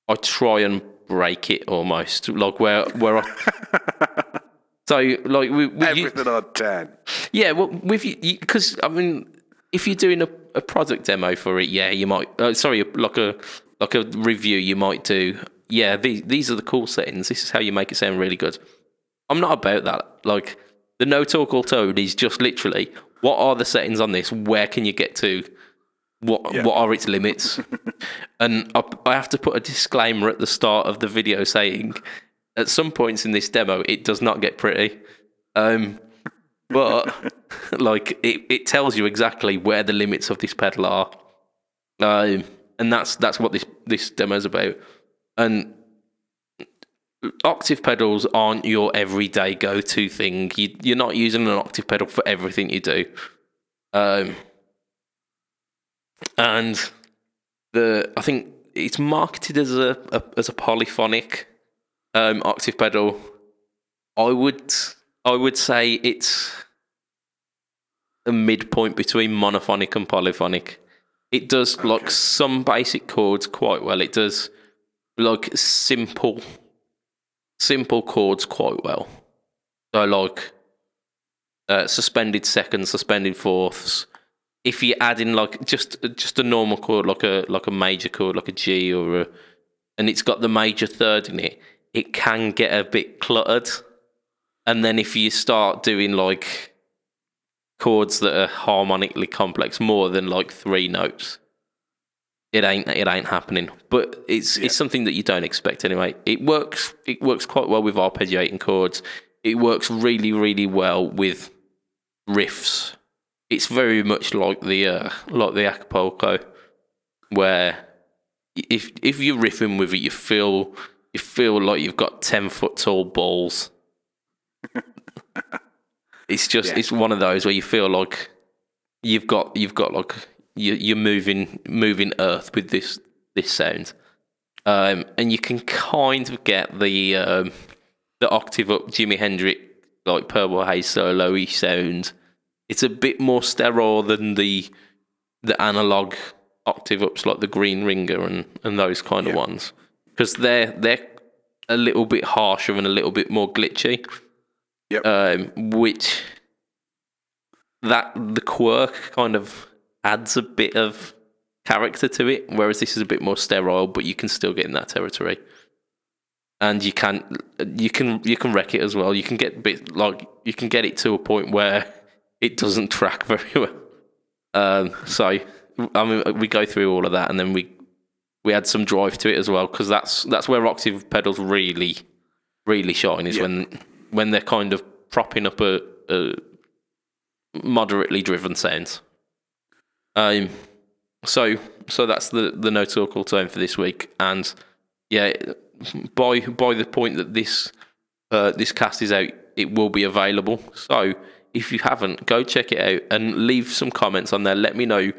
I try and break it almost like where where I. So like we, we Everything on ten. yeah, well, with you, because I mean, if you're doing a, a product demo for it, yeah, you might. Uh, sorry, like a like a review, you might do. Yeah, these these are the cool settings. This is how you make it sound really good. I'm not about that. Like the no talk all tone is just literally what are the settings on this? Where can you get to? What Yeah. what are its limits? and I, I have to put a disclaimer at the start of the video saying, at some points in this demo, it does not get pretty. Um, but like it, it tells you exactly where the limits of this pedal are, um, and that's that's what this this demo is about. And octave pedals aren't your everyday go to thing. You, you're not using an octave pedal for everything you do. Um, and the I think it's marketed as a, a as a polyphonic um, octave pedal. I would I would say it's a midpoint between monophonic and polyphonic. It does like some basic chords quite well. It does like simple, simple chords quite well. So like uh, suspended seconds, suspended fourths. If you add in like just just a normal chord, like a like a major chord, like a G or a, and it's got the major third in it, it can get a bit cluttered. And then if you start doing like chords that are harmonically complex, more than like three notes, it ain't it ain't happening. But it's Yeah. it's something that you don't expect anyway. It works it works quite well with arpeggiating chords. It works really really well with riffs. It's very much like the uh, like the Acapulco, where if if you're riffing with it, you feel you feel like you've got ten foot tall balls. It's just Yeah. it's one of those where you feel like you've got you've got like you you're moving moving earth with this this sound, um, and you can kind of get the um, the octave up Jimi Hendrix like Purple Haze solo sound. It's a bit more sterile than the the analog octave ups like the Green Ringer and, and those kind of ones because they're they're a little bit harsher and a little bit more glitchy. Yep. Um, which that the quirk kind of adds a bit of character to it, whereas this is a bit more sterile, but you can still get in that territory. And you can you can you can wreck it as well. You can get bit like you can get it to a point where it doesn't track very well. Um, so I mean, we go through all of that, and then we we add some drive to it as well because that's that's where octave pedals really really shine is Yeah. when when they're kind of propping up a, a moderately driven sound. Um, so so that's the the no all for this week, and yeah, by by the point that this uh, this cast is out, it will be available. So if you haven't, go check it out and leave some comments on there. Let me know.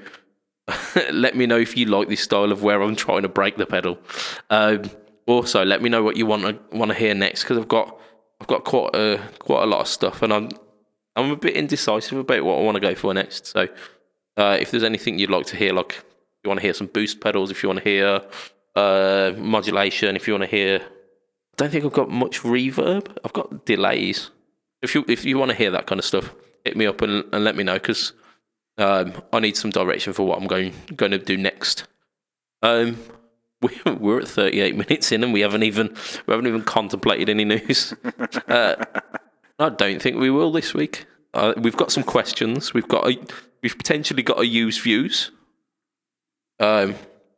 let me know if you like this style of where I'm trying to break the pedal. Um, also, let me know what you want to want to hear next because I've got I've got quite a quite a lot of stuff, and I'm I'm a bit indecisive about what I want to go for next. So, uh, if there's anything you'd like to hear, like if you want to hear some boost pedals, if you want to hear uh, modulation, if you want to hear, I don't think I've got much reverb. I've got delays. If you if you want to hear that kind of stuff, hit me up and, and let me know because um, I need some direction for what I'm going going to do next. Um, we're at 38 minutes in and we haven't even we haven't even contemplated any news. Uh, I don't think we will this week. Uh, we've got some questions. We've got a, we've potentially got a use views. Um,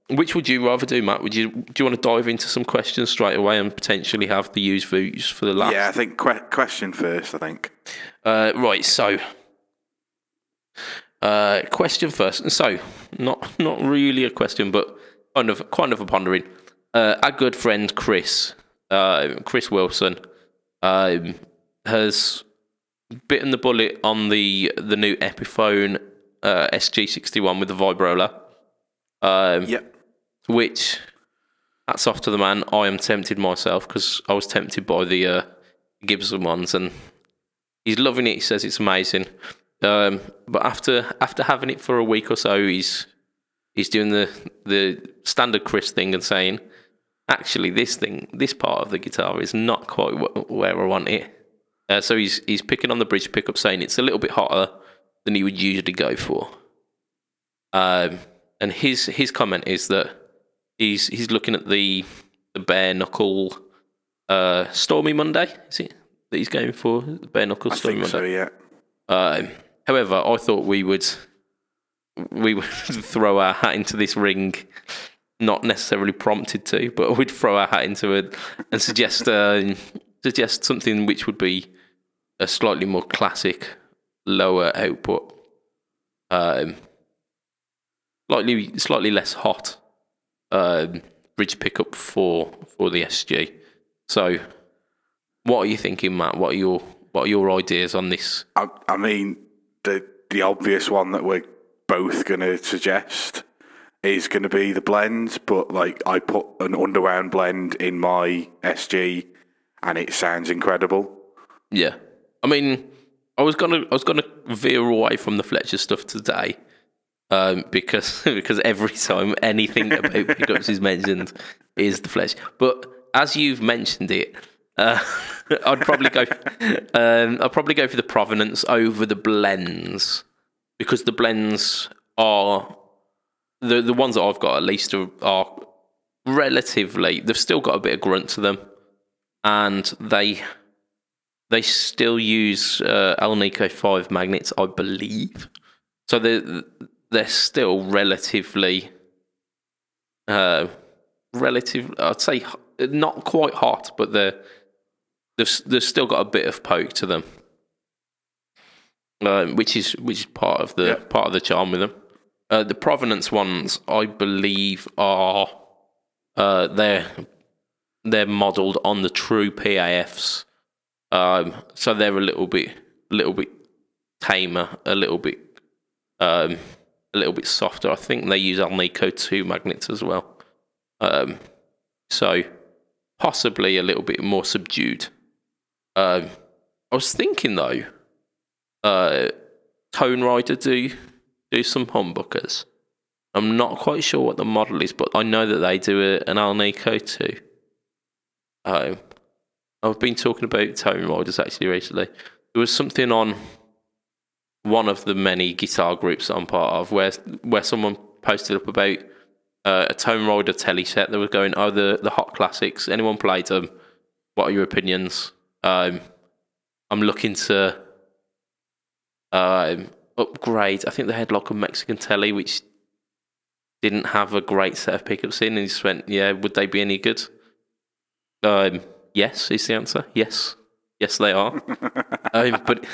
which would you rather do, Matt? Would you do you want to dive into some questions straight away and potentially have the use views for the last? Yeah, I think que- question first. I think. Uh, right. So, uh, question first. So, not not really a question, but kind of kind of a pondering. Uh, our good friend Chris, uh, Chris Wilson, um, has bitten the bullet on the the new Epiphone uh, SG61 with the vibrola. Um, Yep. which that's off to the man. I am tempted myself because I was tempted by the uh, Gibson ones, and he's loving it. He says it's amazing. Um, but after after having it for a week or so, he's he's doing the the standard Chris thing and saying, actually, this thing, this part of the guitar is not quite wh- where I want it. Uh, so he's he's picking on the bridge pickup, saying it's a little bit hotter than he would usually go for. Um, and his his comment is that he's he's looking at the the bare knuckle uh, Stormy Monday. Is it that he's going for the bare knuckle I Stormy think Monday? so. Yeah. Um, however, I thought we would we would throw our hat into this ring, not necessarily prompted to, but we'd throw our hat into it and suggest uh, suggest something which would be a slightly more classic, lower output, um, slightly slightly less hot um, bridge pickup for for the SG. So, what are you thinking, Matt? What are your what are your ideas on this? I, I mean, the the obvious one that we're both going to suggest is going to be the blend, but like I put an underwound blend in my SG, and it sounds incredible. Yeah, I mean, I was gonna I was gonna veer away from the Fletcher stuff today, um, because because every time anything about pickups is mentioned is the Fletcher. But as you've mentioned it, uh, I'd probably go. Um, I'd probably go for the provenance over the blends because the blends are the the ones that I've got at least are, are relatively. They've still got a bit of grunt to them, and they they still use uh, Alnico five magnets, I believe. So they they're still relatively, uh, relative. I'd say not quite hot, but they're they've they've still got a bit of poke to them, um, which is which is part of the Yeah. part of the charm with them. Uh, the provenance ones, I believe, are uh, they're they're modelled on the true PAFs, um, so they're a little bit little bit tamer, a little bit um, a little bit softer. I think they use Alnico two magnets as well, um, so possibly a little bit more subdued. Um, I was thinking though, uh, Tonerider do do some humbuckers. I'm not quite sure what the model is, but I know that they do a, an Alnico too. Um, I've been talking about Toneriders actually recently. There was something on one of the many guitar groups I'm part of where where someone posted up about uh, a Tonerider telly set that was going, oh, the, the hot classics. Anyone played them? What are your opinions? Um, I'm looking to um, upgrade. I think they had like a Mexican telly which didn't have a great set of pickups in, and he just went, "Yeah, would they be any good?" Um, yes, is the answer. Yes, yes, they are. um, but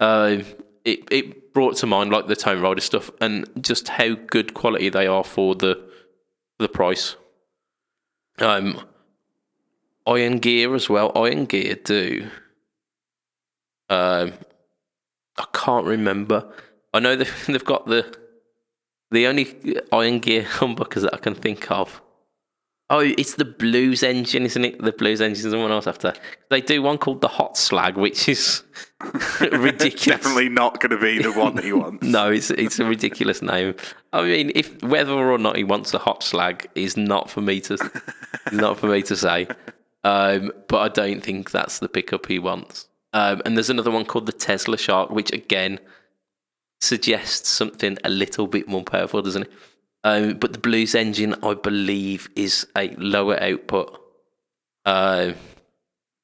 um, it it brought to mind like the Tonerider stuff and just how good quality they are for the the price. Um, Iron Gear as well. Iron Gear do. Um, I can't remember. I know they've, they've got the the only Iron Gear humbuckers that I can think of. Oh, it's the Blues engine, isn't it? The Blues engine is someone else after. They do one called the Hot Slag, which is ridiculous. Definitely not going to be the one he wants. No, it's it's a ridiculous name. I mean, if whether or not he wants a hot slag is not for me to not for me to say. Um, but I don't think that's the pickup he wants. Um, and there's another one called the Tesla Shark, which again suggests something a little bit more powerful, doesn't it? Um, but the Blues engine, I believe, is a lower output. Uh,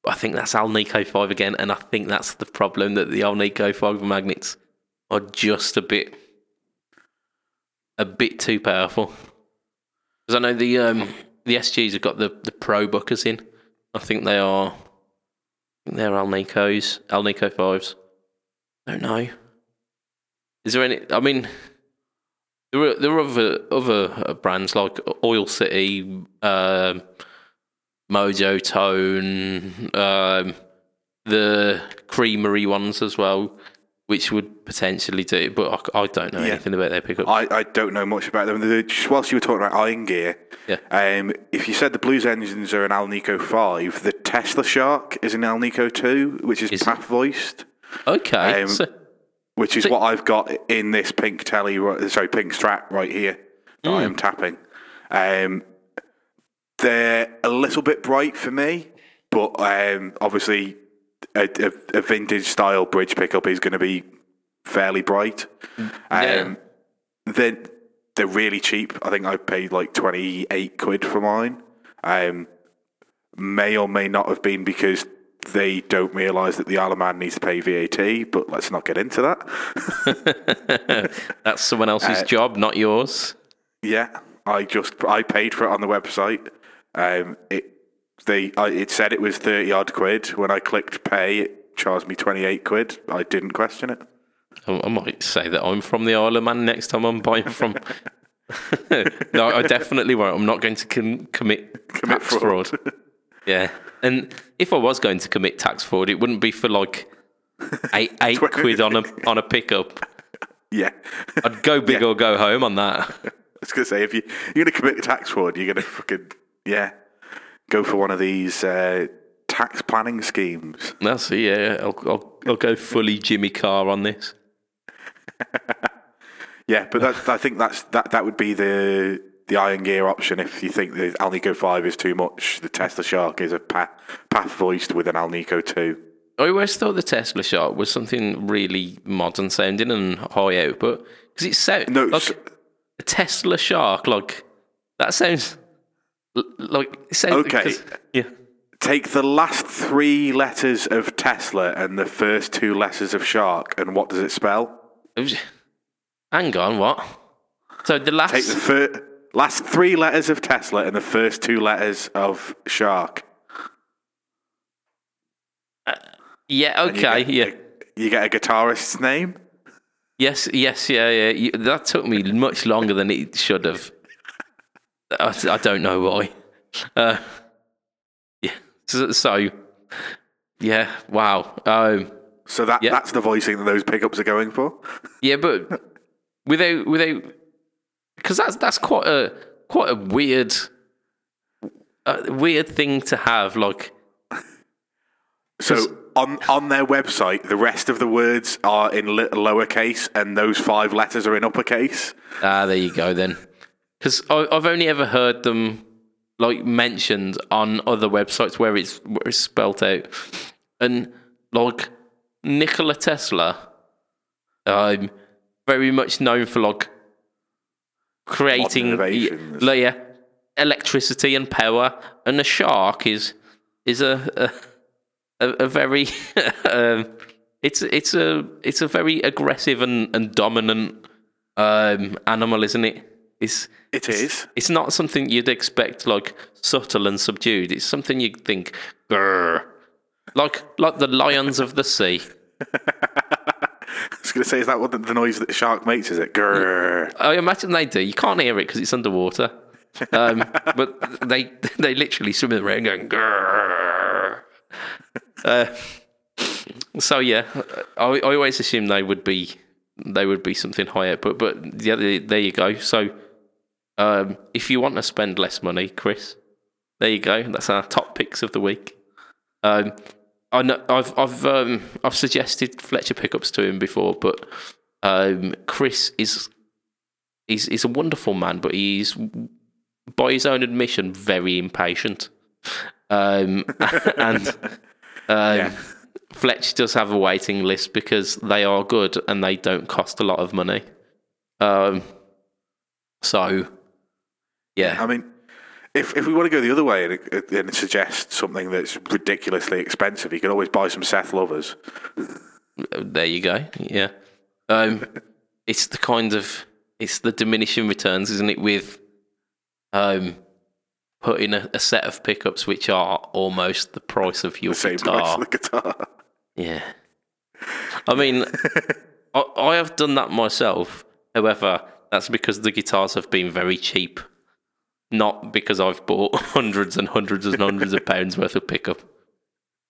I think that's Alnico 5 again, and I think that's the problem that the Alnico 5 magnets are just a bit a bit too powerful. Because I know the um, the SGs have got the, the ProBuckers in. I think they are I think they're Alnicos, Alnico 5s. I don't know. Is there any I mean there are there are other other uh, brands like Oil City, um, Mojotone, um, the Creamery ones as well, which would potentially do. it, But I, I don't know Yeah. anything about their pickup. I, I don't know much about them. The- Just whilst you were talking about Iron Gear, Yeah. um, if you said the Blues engines are an Alnico 5, the Tesla Shark is an Alnico 2, which is, Is PAF voiced, okay, um, so, which is So- what I've got in this pink telly, sorry, pink strap right here that I am tapping. Um, they're a little bit bright for me, but um, obviously a, a, vintage style bridge pickup is going to be fairly bright. Yeah. Um, they're, they're really cheap. I think I paid like 28 quid for mine. Um, may or may not have been because they don't realise that the Isle of Man needs to pay VAT, but let's not get into that. that's someone else's uh, job, not yours. Yeah, I just I paid for it on the website. Um, it they I, it said it was thirty odd quid. When I clicked pay, it charged me twenty eight quid. I didn't question it. I, I might say that I'm from the Isle of Man next time I'm buying from. no, I definitely won't. I'm not going to com- commit Commit tax fraud. fraud. Yeah, and if I was going to commit tax fraud, it wouldn't be for like eight eight quid on a on a pickup. Yeah, I'd go big or go home on that. I was gonna say if you you're gonna commit tax fraud, you're gonna fucking yeah go for one of these uh, tax planning schemes. That's it. Yeah, I'll, I'll I'll go fully Jimmy Carr on this. Yeah, but that, I think that's that. That would be the the Iron Gear option if you think the Alnico Five is too much. The Tesla Shark is a PAF, PAF voiced with an Alnico Two. I always thought the Tesla Shark was something really modern sounding and high output because it sounds No, like so- a Tesla Shark. Like that sounds like sounds Okay. Yeah. Take the last three letters of Tesla and the first two letters of Shark, and what does it spell? Hang on, what? So the last Take the fir- last three letters of Tesla and the first two letters of Shark. Uh, yeah, You okay, get- yeah. You get a guitarist's name. Yes, yes, yeah, yeah. You, that took me much longer than it should have. I, I don't know why. Uh, yeah. So, so, yeah. Wow. Um, So that Yeah. that's the voicing that those pickups are going for. yeah, but without without because that's that's quite a quite a weird a weird thing to have. Like, So on on their website, the rest of the words are in lowercase, and those five letters are in uppercase. ah, there you go then. Because I've only ever heard them like mentioned on other websites where it's where it's spelt out, and like Nikola Tesla, um, very much known for like creating like, yeah, electricity and power, and the shark is is a a, a, a very um, it's it's a it's a very aggressive and, and dominant um, animal, isn't it? It's It is. it's not something you'd expect like subtle and subdued. It's something you'd think, Grr. like like the lions of the sea. I was going to say, is that what the, the noise that the shark makes? Is it? Grrr. I imagine they do. You can't hear it because it's underwater, um, but they they literally swim around going. Grr. Uh, so yeah, I, I always assume they would be they would be something higher, but but yeah, there you go. So um, if you want to spend less money, Chris, there you go. That's our top picks of the week. Um, I know I've I've um, I've suggested Fletcher pickups to him before, but um, Chris is he's he's a wonderful man, but he's by his own admission very impatient. Um, and um, Yeah. Fletch does have a waiting list because they are good and they don't cost a lot of money. Um, so yeah, I mean, if if we want to go the other way and, and suggest something that's ridiculously expensive, you can always buy some Seth Lovers. there you go. Yeah, um, it's the kind of it's the diminishing returns, isn't it? With um, putting a, a set of pickups which are almost the price of your The same guitar. price of the guitar. Yeah. I mean, I, I have done that myself. However, that's because the guitars have been very cheap, not because I've bought hundreds and hundreds and hundreds of pounds worth of pickup.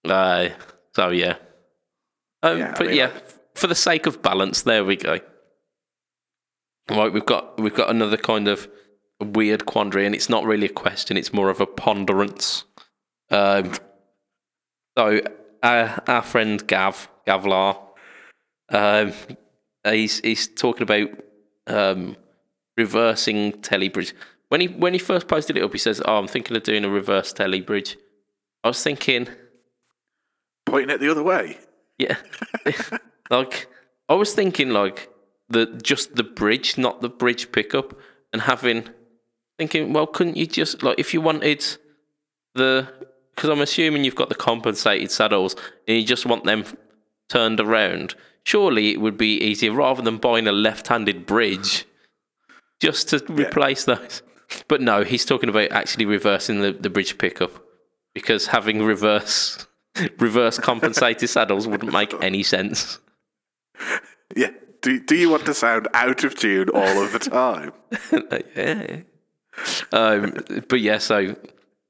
Uh, so yeah. Um, Yeah, I but mean, yeah, for the sake of balance, there we go. Right, we've got we've got another kind of weird quandary, and it's not really a question; it's more of a ponderance. Um, so, our, our friend Gav Gavlar, um, he's he's talking about um, reversing telebridge. When he when he first posted it up, he says, "Oh, I'm thinking of doing a reverse telebridge." I was thinking, Pointing it the other way. yeah, like I was thinking, like the just the bridge, not the bridge pickup, and having thinking, well, couldn't you just like if you wanted the because I'm assuming you've got the compensated saddles and you just want them turned around. Surely it would be easier rather than buying a left-handed bridge just to replace those. But no, he's talking about actually reversing the, the bridge pickup because having reverse reverse compensated saddles wouldn't make any sense. Yeah. Do, do you want to sound out of tune all of the time? yeah. Um, but yeah, so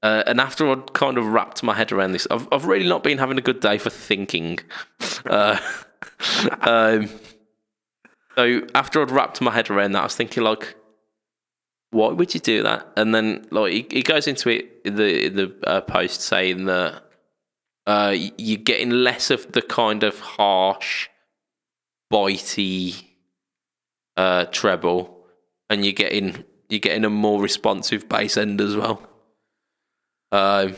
uh, and after I'd kind of wrapped my head around this, I've I've really not been having a good day for thinking. Uh, um, so after I'd wrapped my head around that, I was thinking like, why would you do that? And then like he, he goes into it the the uh, post saying that uh, you're getting less of the kind of harsh, bitey uh, treble, and you're getting you're getting a more responsive bass end as well. Um,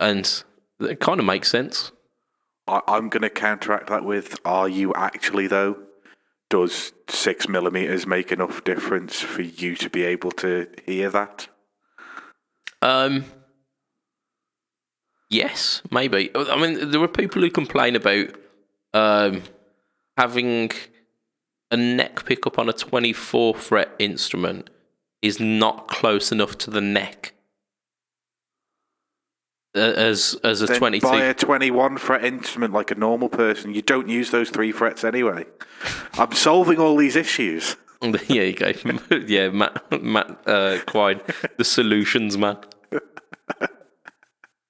and it kind of makes sense. I, I'm going to counteract that with: Are you actually though? Does six millimeters make enough difference for you to be able to hear that? Um, yes, maybe. I mean, there are people who complain about um, having a neck pickup on a 24 fret instrument is not close enough to the neck as as a Then 22. buy a 21 fret instrument like a normal person. You don't use those three frets anyway. I'm solving all these issues. there you go. yeah, Matt, Matt uh, Quine, the solutions man.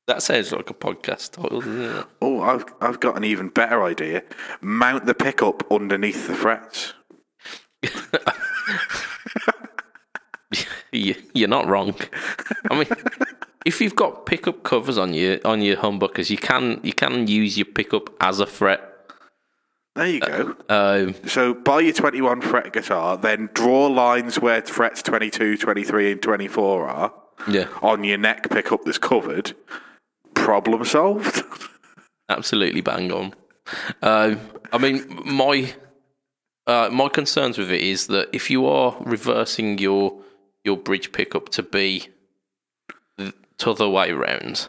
That sounds like a podcast title, doesn't it? Oh, I've I've got an even better idea. Mount the pickup underneath the frets. You- You're not wrong. I mean, if you've got pickup covers on your on your humbuckers, you can you can use your pickup as a fret. There you go. Um, So buy your 21 fret guitar, then draw lines where frets 22, 23, and 24 are yeah, on your neck pickup that's covered. Problem solved. absolutely bang on. Um, I mean, my uh, my concerns with it is that if you are reversing your your bridge pickup to be other way around,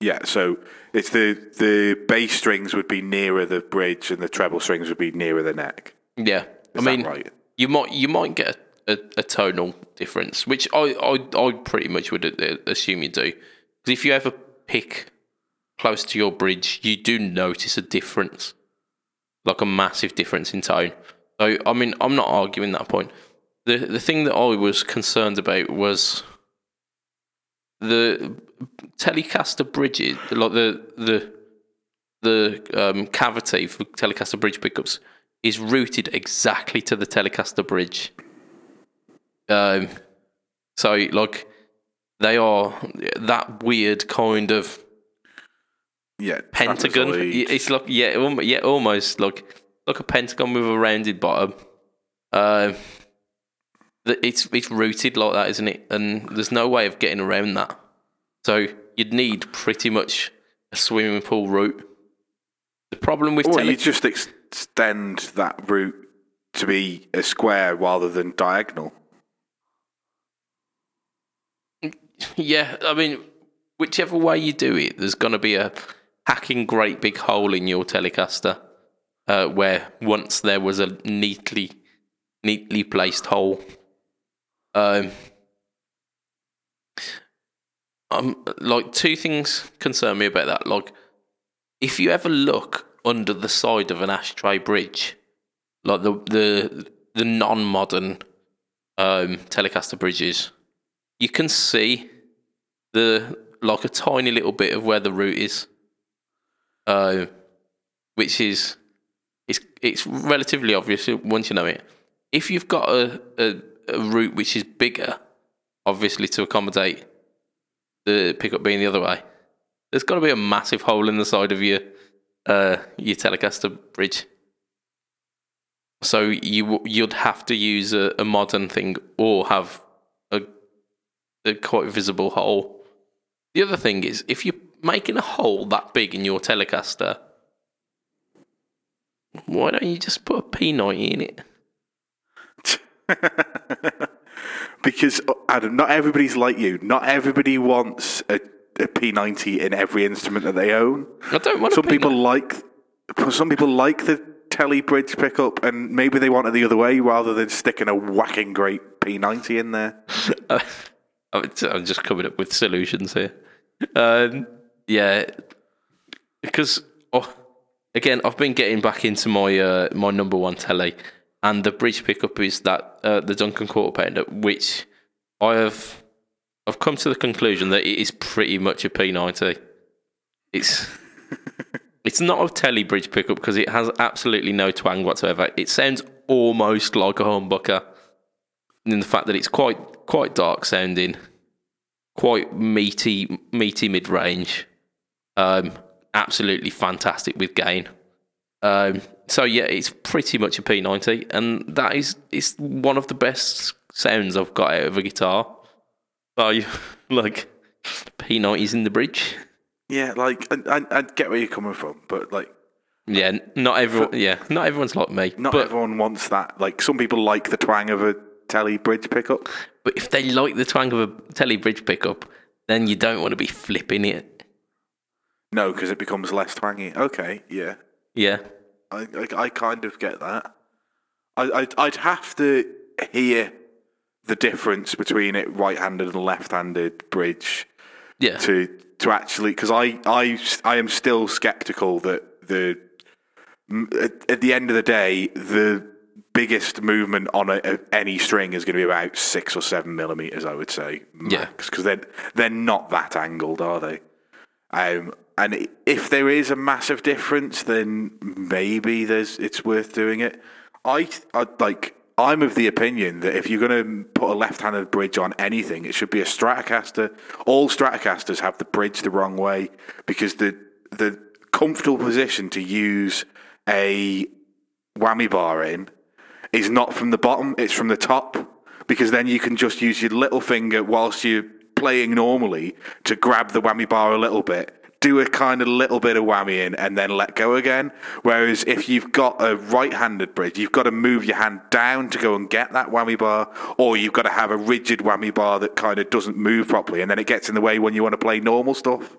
yeah, so it's the the bass strings would be nearer the bridge and the treble strings would be nearer the neck. yeah, I mean, right? you might you might get a, a, a tonal difference, which I, I I pretty much would assume you do. Because if you ever pick close to your bridge, you do notice a difference, like a massive difference in tone. So I mean, I'm not arguing that point. The the thing that I was concerned about was the Telecaster bridges, like the the the um, cavity for Telecaster bridge pickups is routed exactly to the Telecaster bridge. Um, so like they are that weird kind of Yeah, pentagon. trapezoid. It's like yeah, yeah, almost like like a pentagon with a rounded bottom. Um, it's it's rooted like that, isn't it? And there's no way of getting around that. So you'd need pretty much a swimming pool route. The problem with Or tele- you just extend that route to be a square rather than diagonal. Yeah, I mean, whichever way you do it, there's going to be a hacking great big hole in your Telecaster, uh, where once there was a neatly, neatly placed hole. Um, um, like two things concern me about that. Like, if you ever look under the side of an ashtray bridge, like the the the non-modern um, Telecaster bridges, you can see the like a tiny little bit of where the root is, uh, which is it's it's relatively obvious once you know it. If you've got a, a, a root which is bigger, obviously to accommodate the pickup being the other way, there's got to be a massive hole in the side of your uh, your Telecaster bridge. So you you'd have to use a, a modern thing or have a a quite visible hole. The other thing is, if you're making a hole that big in your Telecaster, why don't you just put a P90 in it? because uh, Adam, not everybody's like you. Not everybody wants a, a P90 in every instrument that they own. I don't want a Some P90. people like some people like the telly bridge pickup, and maybe they want it the other way rather than sticking a whacking great P90 in there. I'm I'm just coming up with solutions here. Um, yeah, because oh, again, I've been getting back into my uh, my number one telly, and the bridge pickup is that uh, the Duncan quarter pounder, which I have I've come to the conclusion that it is pretty much a P90. It's it's not a telly bridge pickup because it has absolutely no twang whatsoever. It sounds almost like a humbucker in the fact that it's quite quite dark sounding, quite meaty meaty mid range, um, absolutely fantastic with gain. Um, so yeah, it's pretty much a P90, and that is is one of the best sounds I've got out of a guitar. So like P90s in the bridge. Yeah, like I, I, I get where you're coming from, but like Yeah, not everyone. Yeah, not everyone's like me. not everyone wants that. Like some people like the twang of a telly bridge pickup. but if they like the twang of a telly bridge pickup, then you don't want to be flipping it. No, because it becomes less twangy. Okay, yeah, Yeah, I, I, I kind of get that. I, I'd, I'd have to hear the difference between it right-handed and left-handed bridge yeah, to to actually because I, I I am still skeptical that the at, at the end of the day the biggest movement on a, a- any string is going to be about six or seven millimeters I would say Yeah. max because they're they're not that angled are they um and if there is a massive difference then maybe there's it's worth doing it I I like I'm of the opinion that if you're going to put a left-handed bridge on anything, it should be a Stratocaster. All Stratocasters have the bridge the wrong way because the the comfortable position to use a whammy bar in is not from the bottom; it's from the top. Because then you can just use your little finger whilst you're playing normally to grab the whammy bar a little bit, do a kind of little bit of whammy in, and then let go again. Whereas if you've got a right-handed bridge, you've got to move your hand down to go and get that whammy bar, or you've got to have a rigid whammy bar that kind of doesn't move properly, and then it gets in the way when you want to play normal stuff.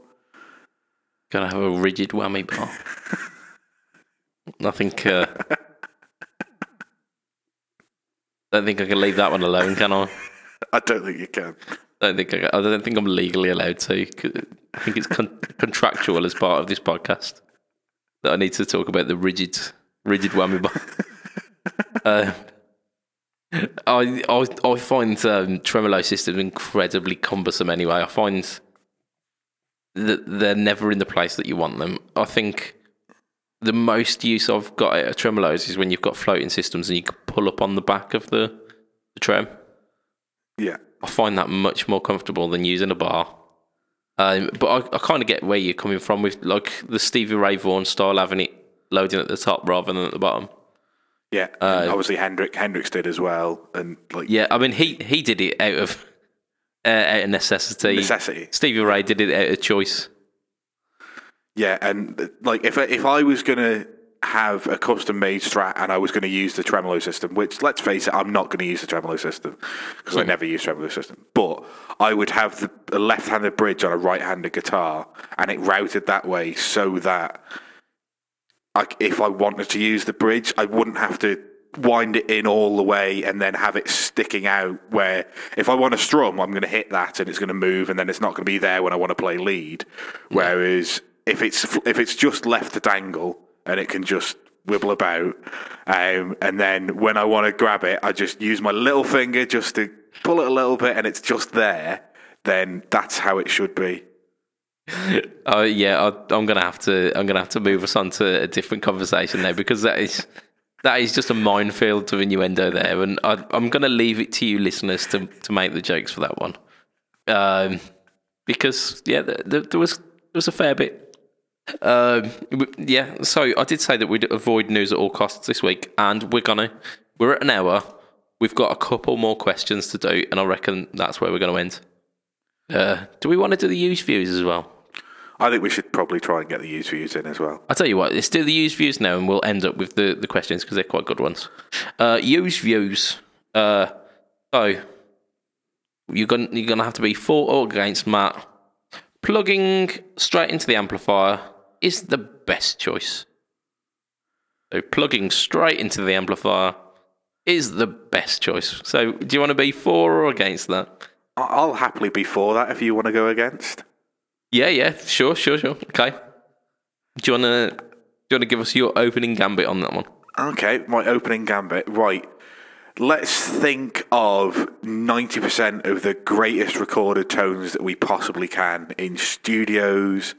gotta have a rigid whammy bar. I think. Uh, don't think I can leave that one alone, can I? I don't think you can. Don't think I, I don't think I'm legally allowed to. I think it's con- contractual as part of this podcast that I need to talk about the rigid, rigid whammy bar. uh, I, I I find um, tremolo system incredibly cumbersome. Anyway, I find that they're never in the place that you want them. I think the most use I've got at tremolos is when you've got floating systems and you can pull up on the back of the, the trem. Yeah. I find that much more comfortable than using a bar. Um, but I, I kind of get where you're coming from with like the Stevie Ray Vaughan style, having it loading at the top rather than at the bottom. Yeah, and obviously Hendrick Hendrix did as well, and like Yeah, I mean he he did it out of uh, out of necessity. necessity. Stevie Ray did it out of choice. Yeah, and uh, like if if I was gonna have a custom made Strat and I was gonna use the tremolo system, which let's face it, I'm not gonna use the tremolo system because I hmm. never use tremolo system. But I would have the a left-handed bridge on a right-handed guitar, and it routed that way so that like if I wanted to use the bridge, I wouldn't have to wind it in all the way and then have it sticking out where if I want to strum, I'm going to hit that and it's going to move and then it's not going to be there when I want to play lead. Hmm. Whereas if it's if it's just left to dangle and it can just wibble about, um, and then when I want to grab it, I just use my little finger just to pull it a little bit and it's just there. Then that's how it should be. Oh yeah, I, I'm gonna have to I'm gonna have to move us on to a different conversation there because that is that is just a minefield of innuendo there, and I, I'm gonna leave it to you listeners to to make the jokes for that one, um, because yeah, there was there was a fair bit. Um, yeah, so I did say that we'd avoid news at all costs this week, and we're gonna we're at an hour. We've got a couple more questions to do, and I reckon that's where we're gonna end. Uh, do we want to do the use views as well? I think we should probably try and get the use views in as well. I'll tell you what, let's do the use views now and we'll end up with the, the questions because they're quite good ones. Uh, used views. Uh, so, you're going you're gonna have to be for or against Matt. Plugging straight into the amplifier is the best choice. So, plugging straight into the amplifier is the best choice. So, do you want to be for or against that? I'll happily be for that if you want to go against. Yeah, yeah, sure, sure, sure. Okay. Do you want to do you want to give us your opening gambit on that one? Okay, my opening gambit. Right. Let's think of 90% of the greatest recorded tones that we possibly can in studios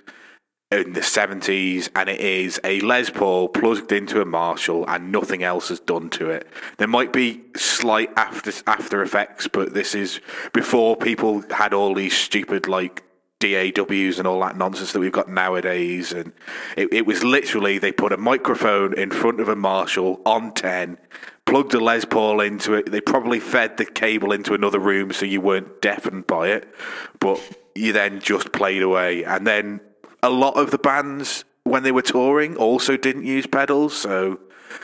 in the 70s, and it is a Les Paul plugged into a Marshall, and nothing else is done to it. There might be slight after after effects, but this is before people had all these stupid like DAWs and all that nonsense that we've got nowadays. And it, it was literally they put a microphone in front of a Marshall on 10, plugged a Les Paul into it. They probably fed the cable into another room so you weren't deafened by it, but you then just played away. And then a lot of the bands, when they were touring, also didn't use pedals. So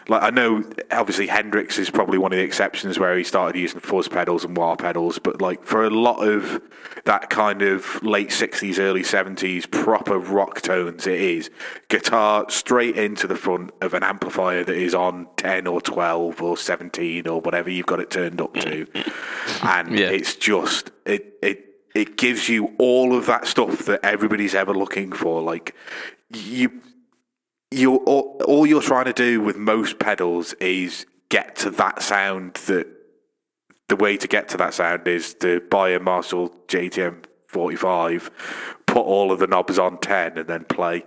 like I know, obviously Hendrix is probably one of the exceptions where he started using fuzz pedals and wah pedals, but like for a lot of that kind of late '60s, early '70s proper rock tones, it is guitar straight into the front of an amplifier that is on 10 or 12 or 17 or whatever you've got it turned up to, and Yeah. it's just it it. It gives you all of that stuff that everybody's ever looking for. Like you you all, all you're trying to do with most pedals is get to that sound that the way to get to that sound is to buy a Marshall JTM 45 put all of the knobs on 10 and then play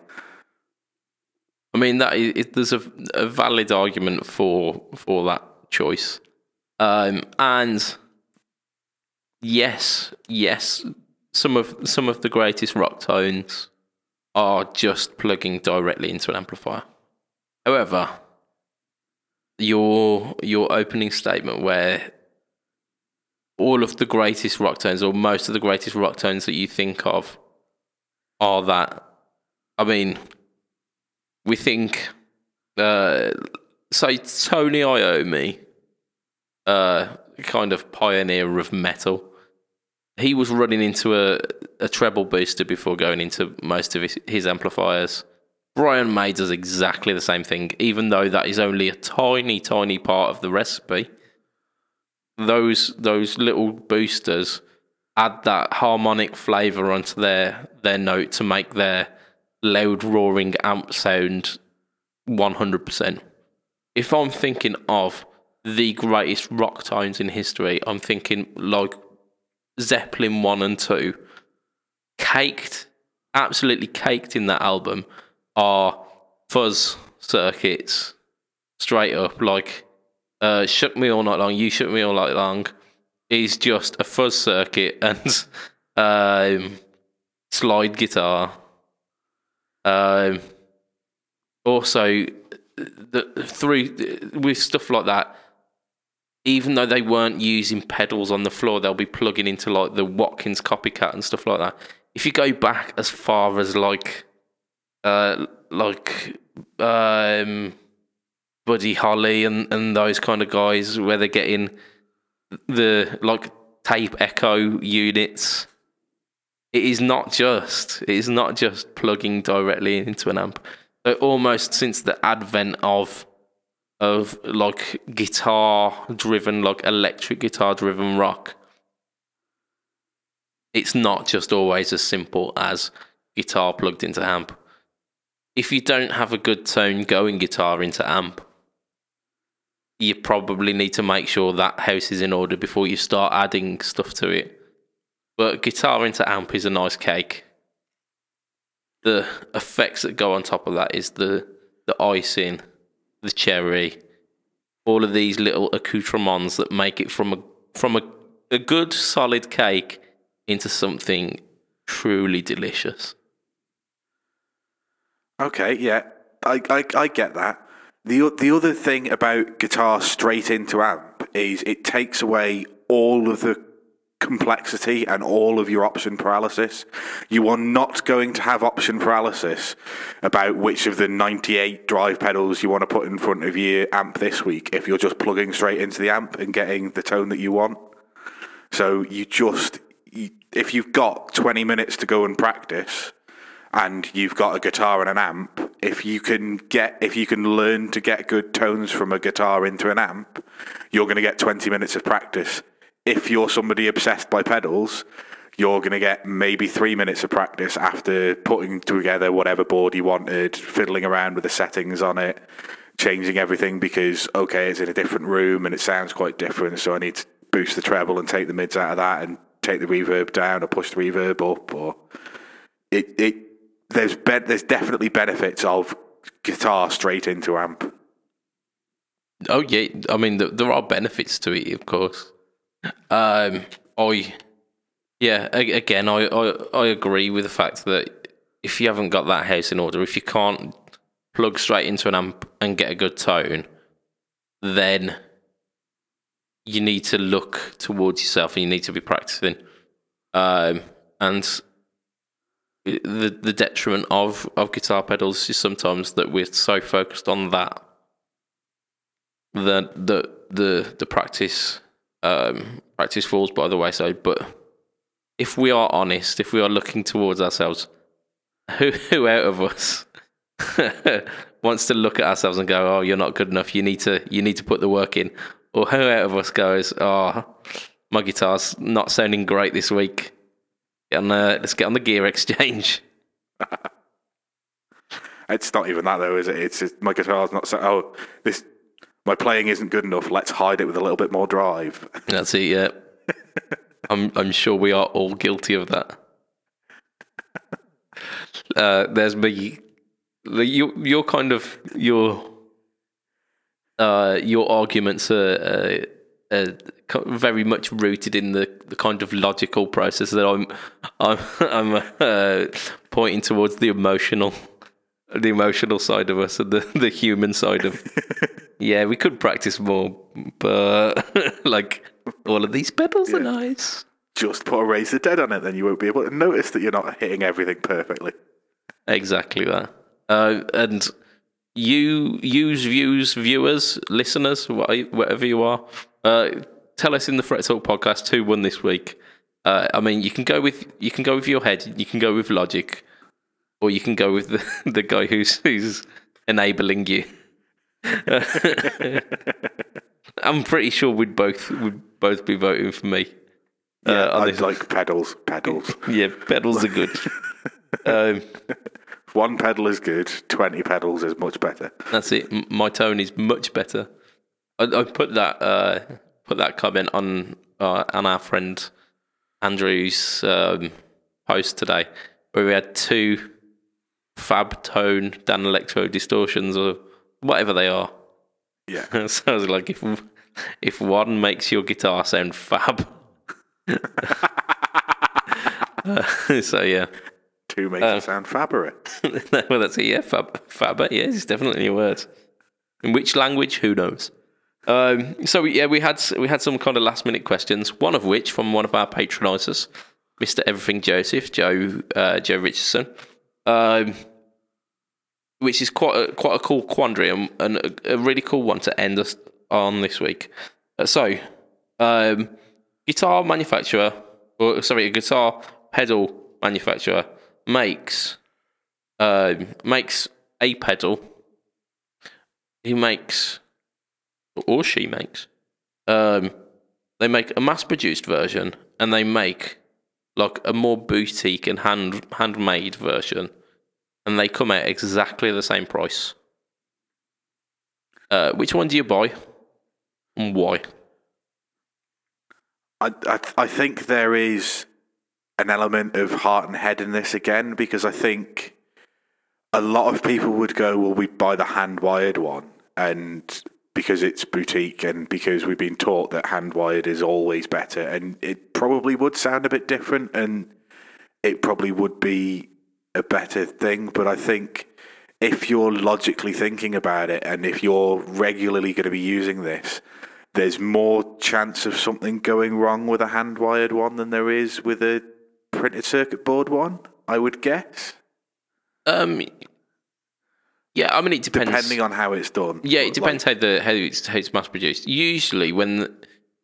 I mean that is, there's a, a valid argument for for that choice, um, and yes, yes, some of some of the greatest rock tones are just plugging directly into an amplifier. However, your your opening statement where all of the greatest rock tones or most of the greatest rock tones that you think of are that I mean we think uh say Tony Iommi uh kind of pioneer of metal he was running into a, a treble booster before going into most of his, his amplifiers. Brian May does exactly the same thing, even though that is only a tiny, tiny part of the recipe. Those those little boosters add that harmonic flavour onto their their note to make their loud roaring amp sound one hundred percent. If I'm thinking of the greatest rock tones in history, I'm thinking like Zeppelin 1 and 2, caked, absolutely caked in that album, are fuzz circuits, straight up. Like, uh, Shook Me All Night Long, You Shook Me All Night Long is just a fuzz circuit and um, slide guitar. Um, also, the, through with stuff like that, even though they weren't using pedals on the floor, they'll be plugging into like the Watkins Copicat and stuff like that. If you go back as far as like, uh, like um, Buddy Holly and, and those kind of guys, where they're getting the like tape echo units, it is not just it is not just plugging directly into an amp. So almost since the advent of of like guitar driven, like electric guitar driven rock. It's not just always as simple as guitar plugged into amp. If you don't have a good tone going guitar into amp, you probably need to make sure that house is in order before you start adding stuff to it. But guitar into amp is a nice cake. The effects that go on top of that is the the icing, the cherry, all of these little accoutrements that make it from a from a, a good solid cake into something truly delicious. Okay, yeah, I, I, I get that. The, the other thing about guitar straight into amp is it takes away all of the complexity and all of your option paralysis. You are not going to have option paralysis about which of the 98 drive pedals you want to put in front of your amp this week if you're just plugging straight into the amp and getting the tone that you want. So you just, if you've got 20 minutes to go and practice, and you've got a guitar and an amp, if you can get if you can learn to get good tones from a guitar into an amp, you're going to get 20 minutes of practice. If you're somebody obsessed by pedals, you're going to get maybe 3 minutes of practice after putting together whatever board you wanted, fiddling around with the settings on it, changing everything because okay, it's in a different room and it sounds quite different, so I need to boost the treble and take the mids out of that and take the reverb down or push the reverb up or it it there's be, there's definitely benefits of guitar straight into amp. Oh yeah, I mean th- there are benefits to it, of course. Um, I Yeah, again, I, I I agree with the fact that if you haven't got that house in order, if you can't plug straight into an amp and get a good tone, then you need to look towards yourself and you need to be practicing. Um, and the the detriment of of guitar pedals is sometimes that we're so focused on that that the the the practice um, practice falls by the wayside. But if we are honest, if we are looking towards ourselves, who who out of us wants to look at ourselves and go, "Oh, you're not good enough. You need to you need to put the work in," or who out of us goes, "Oh, my guitar's not sounding great this week. The, let's get on the gear exchange." It's not even that though, is it? It's just, my guitar's not so. Oh, this my playing isn't good enough. Let's hide it with a little bit more drive. That's it. Yeah, I'm I'm sure we are all guilty of that. Uh, there's me. the- You you're kind of your uh, your arguments are, uh, co- very much rooted in the, the kind of logical process that I'm I'm I'm uh, pointing towards the emotional the emotional side of us and the, the human side of yeah we could practice more but like all of these pedals are nice Just put a razor dead on it, then you won't be able to notice that you're not hitting everything perfectly. Exactly that. Uh, and you use views, viewers, listeners, whatever you are. Uh, tell us in the Fret Talk podcast who won this week. Uh, I mean, you can go with you can go with your head, you can go with logic, or you can go with the, the guy who's who's enabling you. I'm pretty sure we'd both would both be voting for me. Yeah, on I this- like pedals. Pedals. yeah, pedals are good. um, One pedal is good. Twenty pedals is much better. That's it. My tone is much better. I, I put that uh, put that comment on uh, on our friend Andrew's um, post today, where we had two fab tone Danelectro distortions or whatever they are. Yeah. so I like, if if one makes your guitar sound fab, Uh, so yeah. Two makes it sound fabric. well, that's it. Yeah, fab, fabber. Yeah, it's definitely a word. In which language? Who knows? Um, so yeah, we had we had some kind of last minute questions. One of which from one of our patronisers, Mister Everything Joseph, Joe uh, Joe Richardson, um, which is quite a, quite a cool quandary and, and a, a really cool one to end us on this week. Uh, so, um, guitar manufacturer, or sorry, a guitar pedal manufacturer makes um, makes a pedal. He makes, or she makes, um, they make a mass-produced version, and they make like a more boutique and hand handmade version, and they come out exactly the same price. Uh, which one do you buy, and why? I, I I think there is an element of heart and head in this again because I think a lot of people would go, well, we buy the hand wired one, and because it's boutique and because we've been taught that hand wired is always better, and it probably would sound a bit different, and it probably would be a better thing. But I think if you're logically thinking about it, and if you're regularly going to be using this, there's more chance of something going wrong with a hand wired one than there is with a printed circuit board one. I would guess, Um, yeah, I mean it depends. depending on how it's done. Yeah, it depends how the how it's, how it's mass produced. Usually, when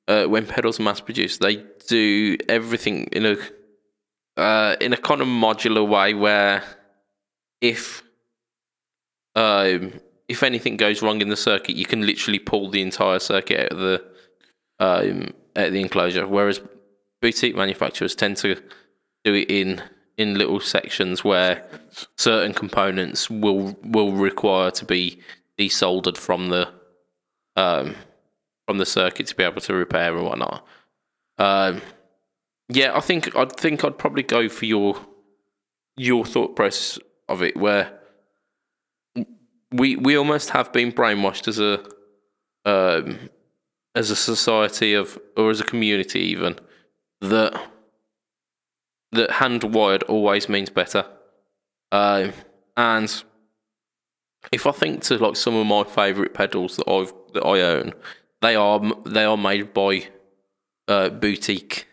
uh, when pedals are mass produced, they do everything in a uh, in a kind of modular way where if um, if anything goes wrong in the circuit, you can literally pull the entire circuit out of the um, out of the enclosure. Whereas boutique manufacturers tend to do it in in little sections where certain components will will require to be desoldered from the um, from the circuit to be able to repair and whatnot. Um, yeah, I think I'd think I'd probably go for your your thought process of it, where we we almost have been brainwashed as a um, as a society of or as a community even that that hand wired always means better. Um, and if I think to like some of my favourite pedals that I've that I own, they are they are made by uh, boutique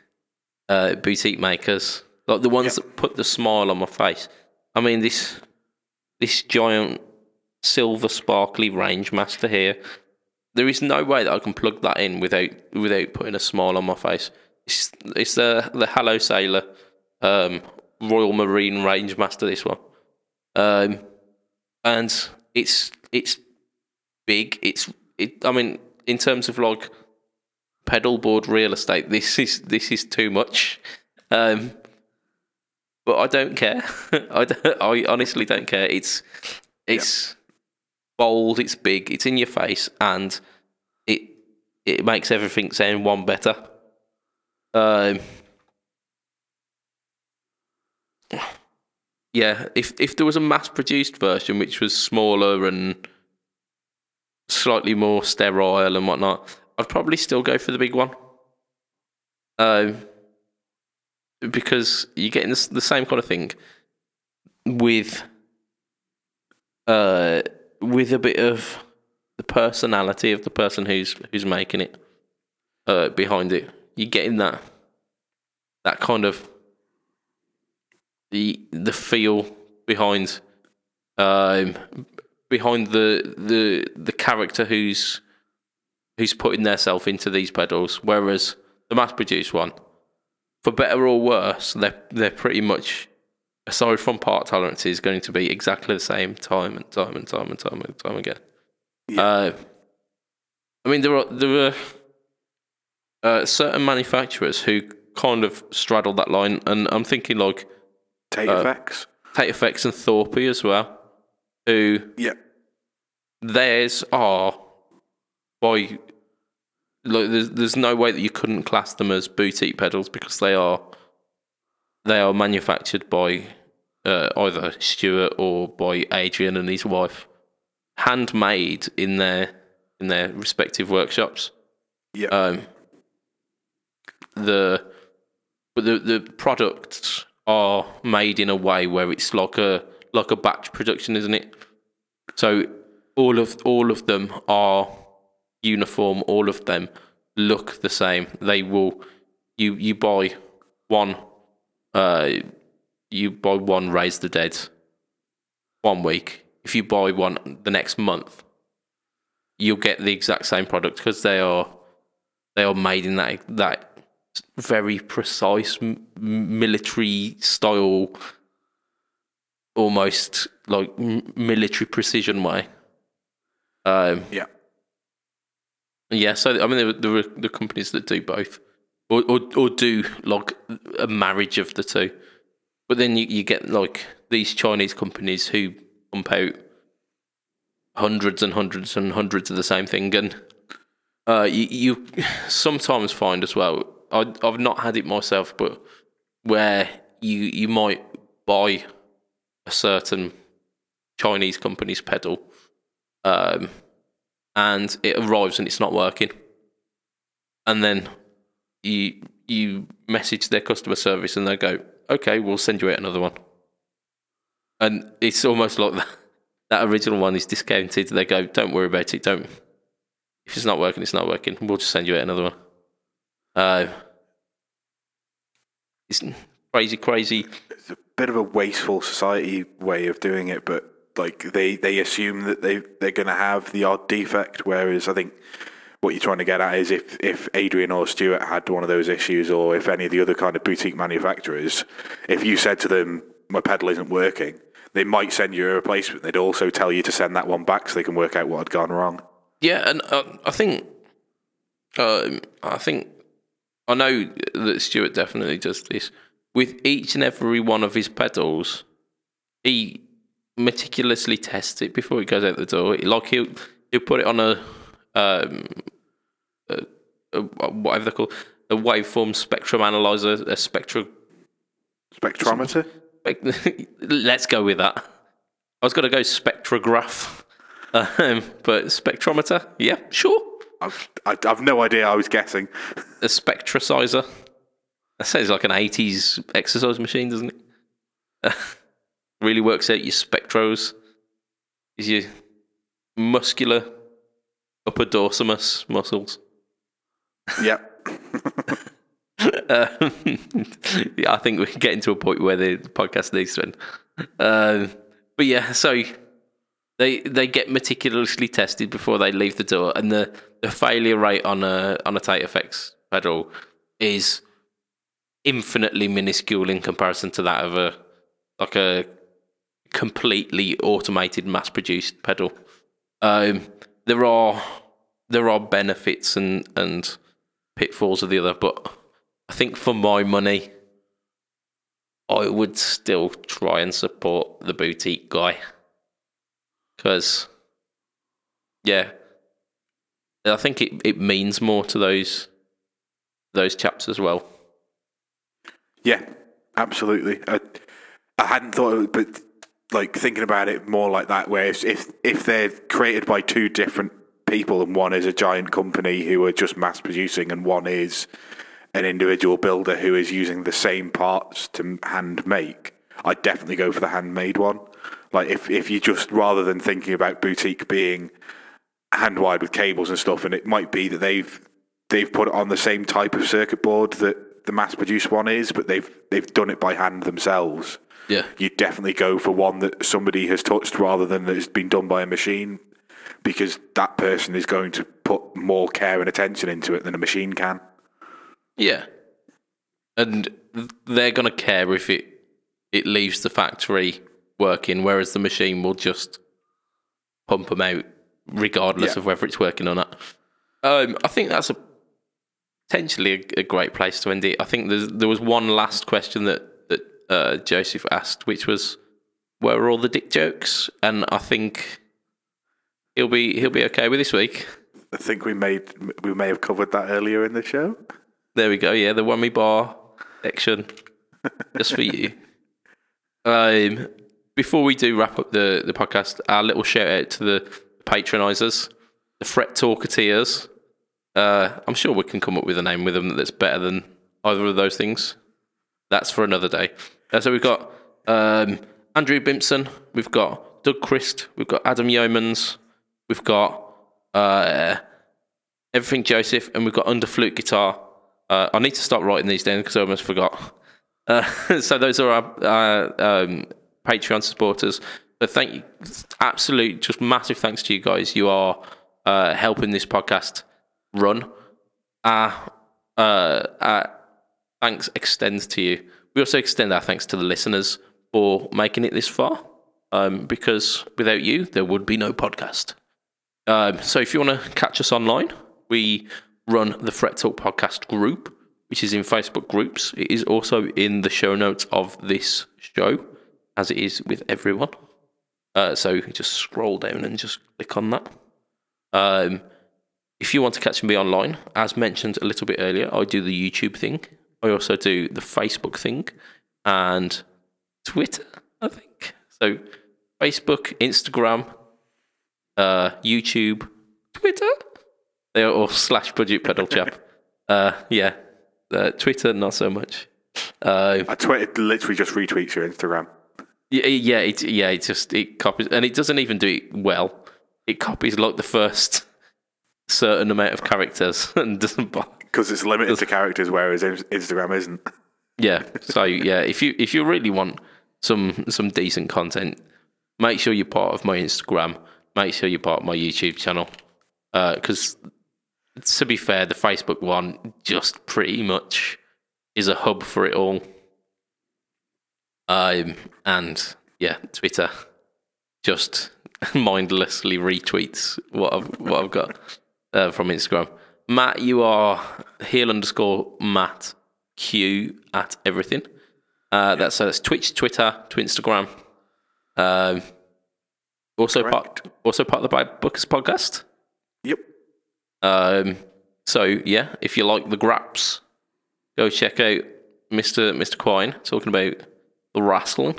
uh, boutique makers, like the ones that put the smile on my face. I mean this this giant silver sparkly range master here. There is no way that I can plug that in without without putting a smile on my face. It's, it's the the Hello Sailor um, Royal Marine Range Master. This one, um, and it's it's big. It's it. I mean, in terms of like pedal board real estate, this is this is too much. Um, but I don't care. I don't, I honestly don't care. It's it's bold. It's big. It's in your face, and it it makes everything sound one better. Um, yeah, if if there was a mass produced version which was smaller and slightly more sterile and whatnot, I'd probably still go for the big one. Um, because you're getting the, the same kind of thing with uh with a bit of the personality of the person who's who's making it uh behind it. You're getting that that kind of the the feel behind um behind the the the character who's who's putting theirself into these pedals whereas the mass produced one for better or worse they're they're pretty much aside from part tolerances going to be exactly the same time and time and time and time and time again Yeah. uh, I mean there are there are uh, certain manufacturers who kind of straddle that line and I'm thinking like Tate Uh, effects. Tate Effects and Thorpe as well, who Yeah. theirs are by like there's there's no way that you couldn't class them as boutique pedals because they are they are manufactured by uh, either Stuart or by Adrian and his wife, handmade in their in their respective workshops. Yeah. Um, the but the the products are made in a way where it's like a like a batch production, isn't it? So all of all of them are uniform. All of them look the same. They will you you buy one uh you buy one raise the dead one week. If you buy one the next month, you'll get the exact same product because they are they are made in that that very precise military style, almost like military precision way. Um, yeah. Yeah, so I mean, there, are- the companies that do both, or, or or do like a marriage of the two. But then you, you get like these Chinese companies who pump out hundreds and hundreds and hundreds of the same thing, and uh, you, you sometimes find as well. I, I've not had it myself, but where you you might buy a certain Chinese company's pedal, um, and it arrives and it's not working, and then you you message their customer service and they go, "Okay, we'll send you out another one," and it's almost like that. That original one is discounted. They go, "Don't worry about it. Don't. If it's not working, it's not working. We'll just send you out another one." Uh, it's crazy, crazy. It's a bit of a wasteful society way of doing it, but like they, they assume that they they're going to have the odd defect, whereas I think what you're trying to get at is if if Adrian or Stuart had one of those issues, or if any of the other kind of boutique manufacturers, if you said to them my pedal isn't working, they might send you a replacement. They'd also tell you to send that one back so they can work out what had gone wrong. Yeah, and uh, I think, um, I think, I know that Stuart definitely does this with each and every one of his pedals. He meticulously tests it before it goes out the door. Like he'll he'll put it on a um, a, a, whatever they call a waveform spectrum analyzer, a spectrum. Spectrometer? Let's go with that. I was going to go spectrograph, um, but spectrometer, yeah, sure. I've, I- I've no idea. I was guessing. a spectricizer. That sounds like an 80s exercise machine, doesn't it? really works out your spectros, is your muscular upper dorsimus muscles. Yep. Um, yeah, I think we're getting to a point where the podcast needs to end. Um, but yeah, so they they get meticulously tested before they leave the door, and the, the failure rate on a on a Tate FX pedal is infinitely minuscule in comparison to that of a like a completely automated, mass produced pedal. Um, there are there are benefits and and pitfalls of the other, but I think for my money, I would still try and support the boutique guy because, yeah, I think it, it means more to those those chaps as well. Yeah, absolutely. I, I hadn't thought of it, but like thinking about it more like that, where if, if if they're created by two different people and one is a giant company who are just mass producing and one is an individual builder who is using the same parts to hand make, I'd definitely go for the handmade one. Like if if you just rather than thinking about boutique being hand wired with cables and stuff, and it might be that they've they've put it on the same type of circuit board that the mass produced one is, but they've they've done it by hand themselves. Yeah, You'd definitely go for one that somebody has touched rather than that has been done by a machine, because that person is going to put more care and attention into it than a machine can. yeah, and they're gonna care if it it leaves the factory working, whereas the machine will just pump them out regardless Yeah. of whether it's working or not. Um, I think that's a potentially a, a great place to end it. I think there's, there was one last question that uh, Joseph asked, which was, "Where are all the dick jokes?" And I think he'll be he'll be okay with this week. I think we made we may have covered that earlier in the show. There we go. Yeah, the whammy bar section, just for you. Um, before we do wrap up the the podcast, our little shout out to the patronisers, the fret talkateers. Uh, I'm sure we can come up with a name with them that's better than either of those things. That's for another day. Uh, so we've got um, Andrew Bimpson, we've got Doug Christ, we've got Adam Yeomans, we've got uh, Everything Joseph, and we've got Under Flute Guitar. Uh, I need to start writing these down because I almost forgot. Uh, so those are our um, Patreon supporters. But thank you, absolute, just massive thanks to you guys. You are uh, helping this podcast run. Our, uh, our thanks extends to you. We also extend our thanks to the listeners for making it this far, um, because without you, there would be no podcast. Um, so if you want to catch us online, we run the Fret Talk podcast group, which is in Facebook groups. It is also in the show notes of this show, as it is with everyone. Uh, so just scroll down and just click on that. Um, if you want to catch me online, as mentioned a little bit earlier, I do the YouTube thing. I also do the Facebook thing and Twitter, I think. So Facebook, Instagram, uh, YouTube, Twitter. They are all slash budget pedal chap. Uh, yeah, uh, Twitter not so much. Uh, I tweeted literally just retweets your Instagram. yeah, yeah, it, yeah. It just it copies, and it doesn't even do it well. It copies like the first certain amount of characters and doesn't bother. Because it's limited to characters, whereas Instagram isn't. Yeah. So yeah, if you if you really want some some decent content, make sure you're part of my Instagram. Make sure you're part of my YouTube channel. Because to be fair, the Facebook one just pretty much is a hub for it all. Um, and yeah, Twitter just mindlessly retweets what I've what I've got uh, from Instagram. Matt, you are heel underscore Matt Q at everything. Uh, that's so that's Twitch, Twitter, to Instagram. Um, also part also part of the Bad Bookers podcast. Yep. Um, so yeah, if you like the graps, go check out Mister Mister Quine talking about the wrestling,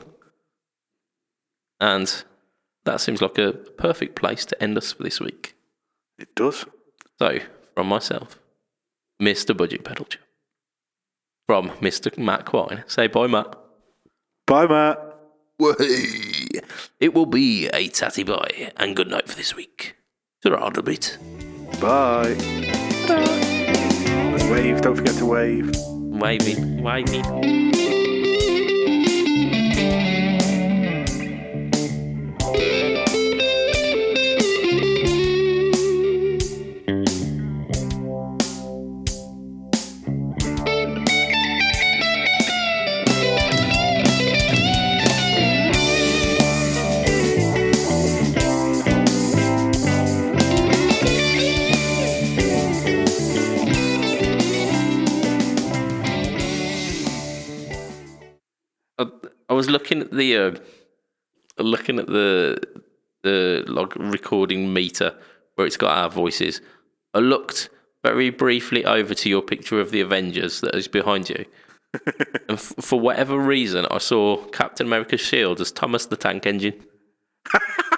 and that seems like a perfect place to end us for this week. It does. So from myself, Mister Budget Pedal Chip. from Mr. Matt Quine. Say bye, Matt. Bye, Matt. It will be a tatty bye and good night for this week. To a bit. Bye. Wave. Don't forget to wave. Waving, waving. I, was looking at the uh, looking at the the log recording meter where it's got our voices. I looked very briefly over to your picture of the Avengers that is behind you. and f- for whatever reason, I saw Captain America's shield as Thomas the Tank Engine.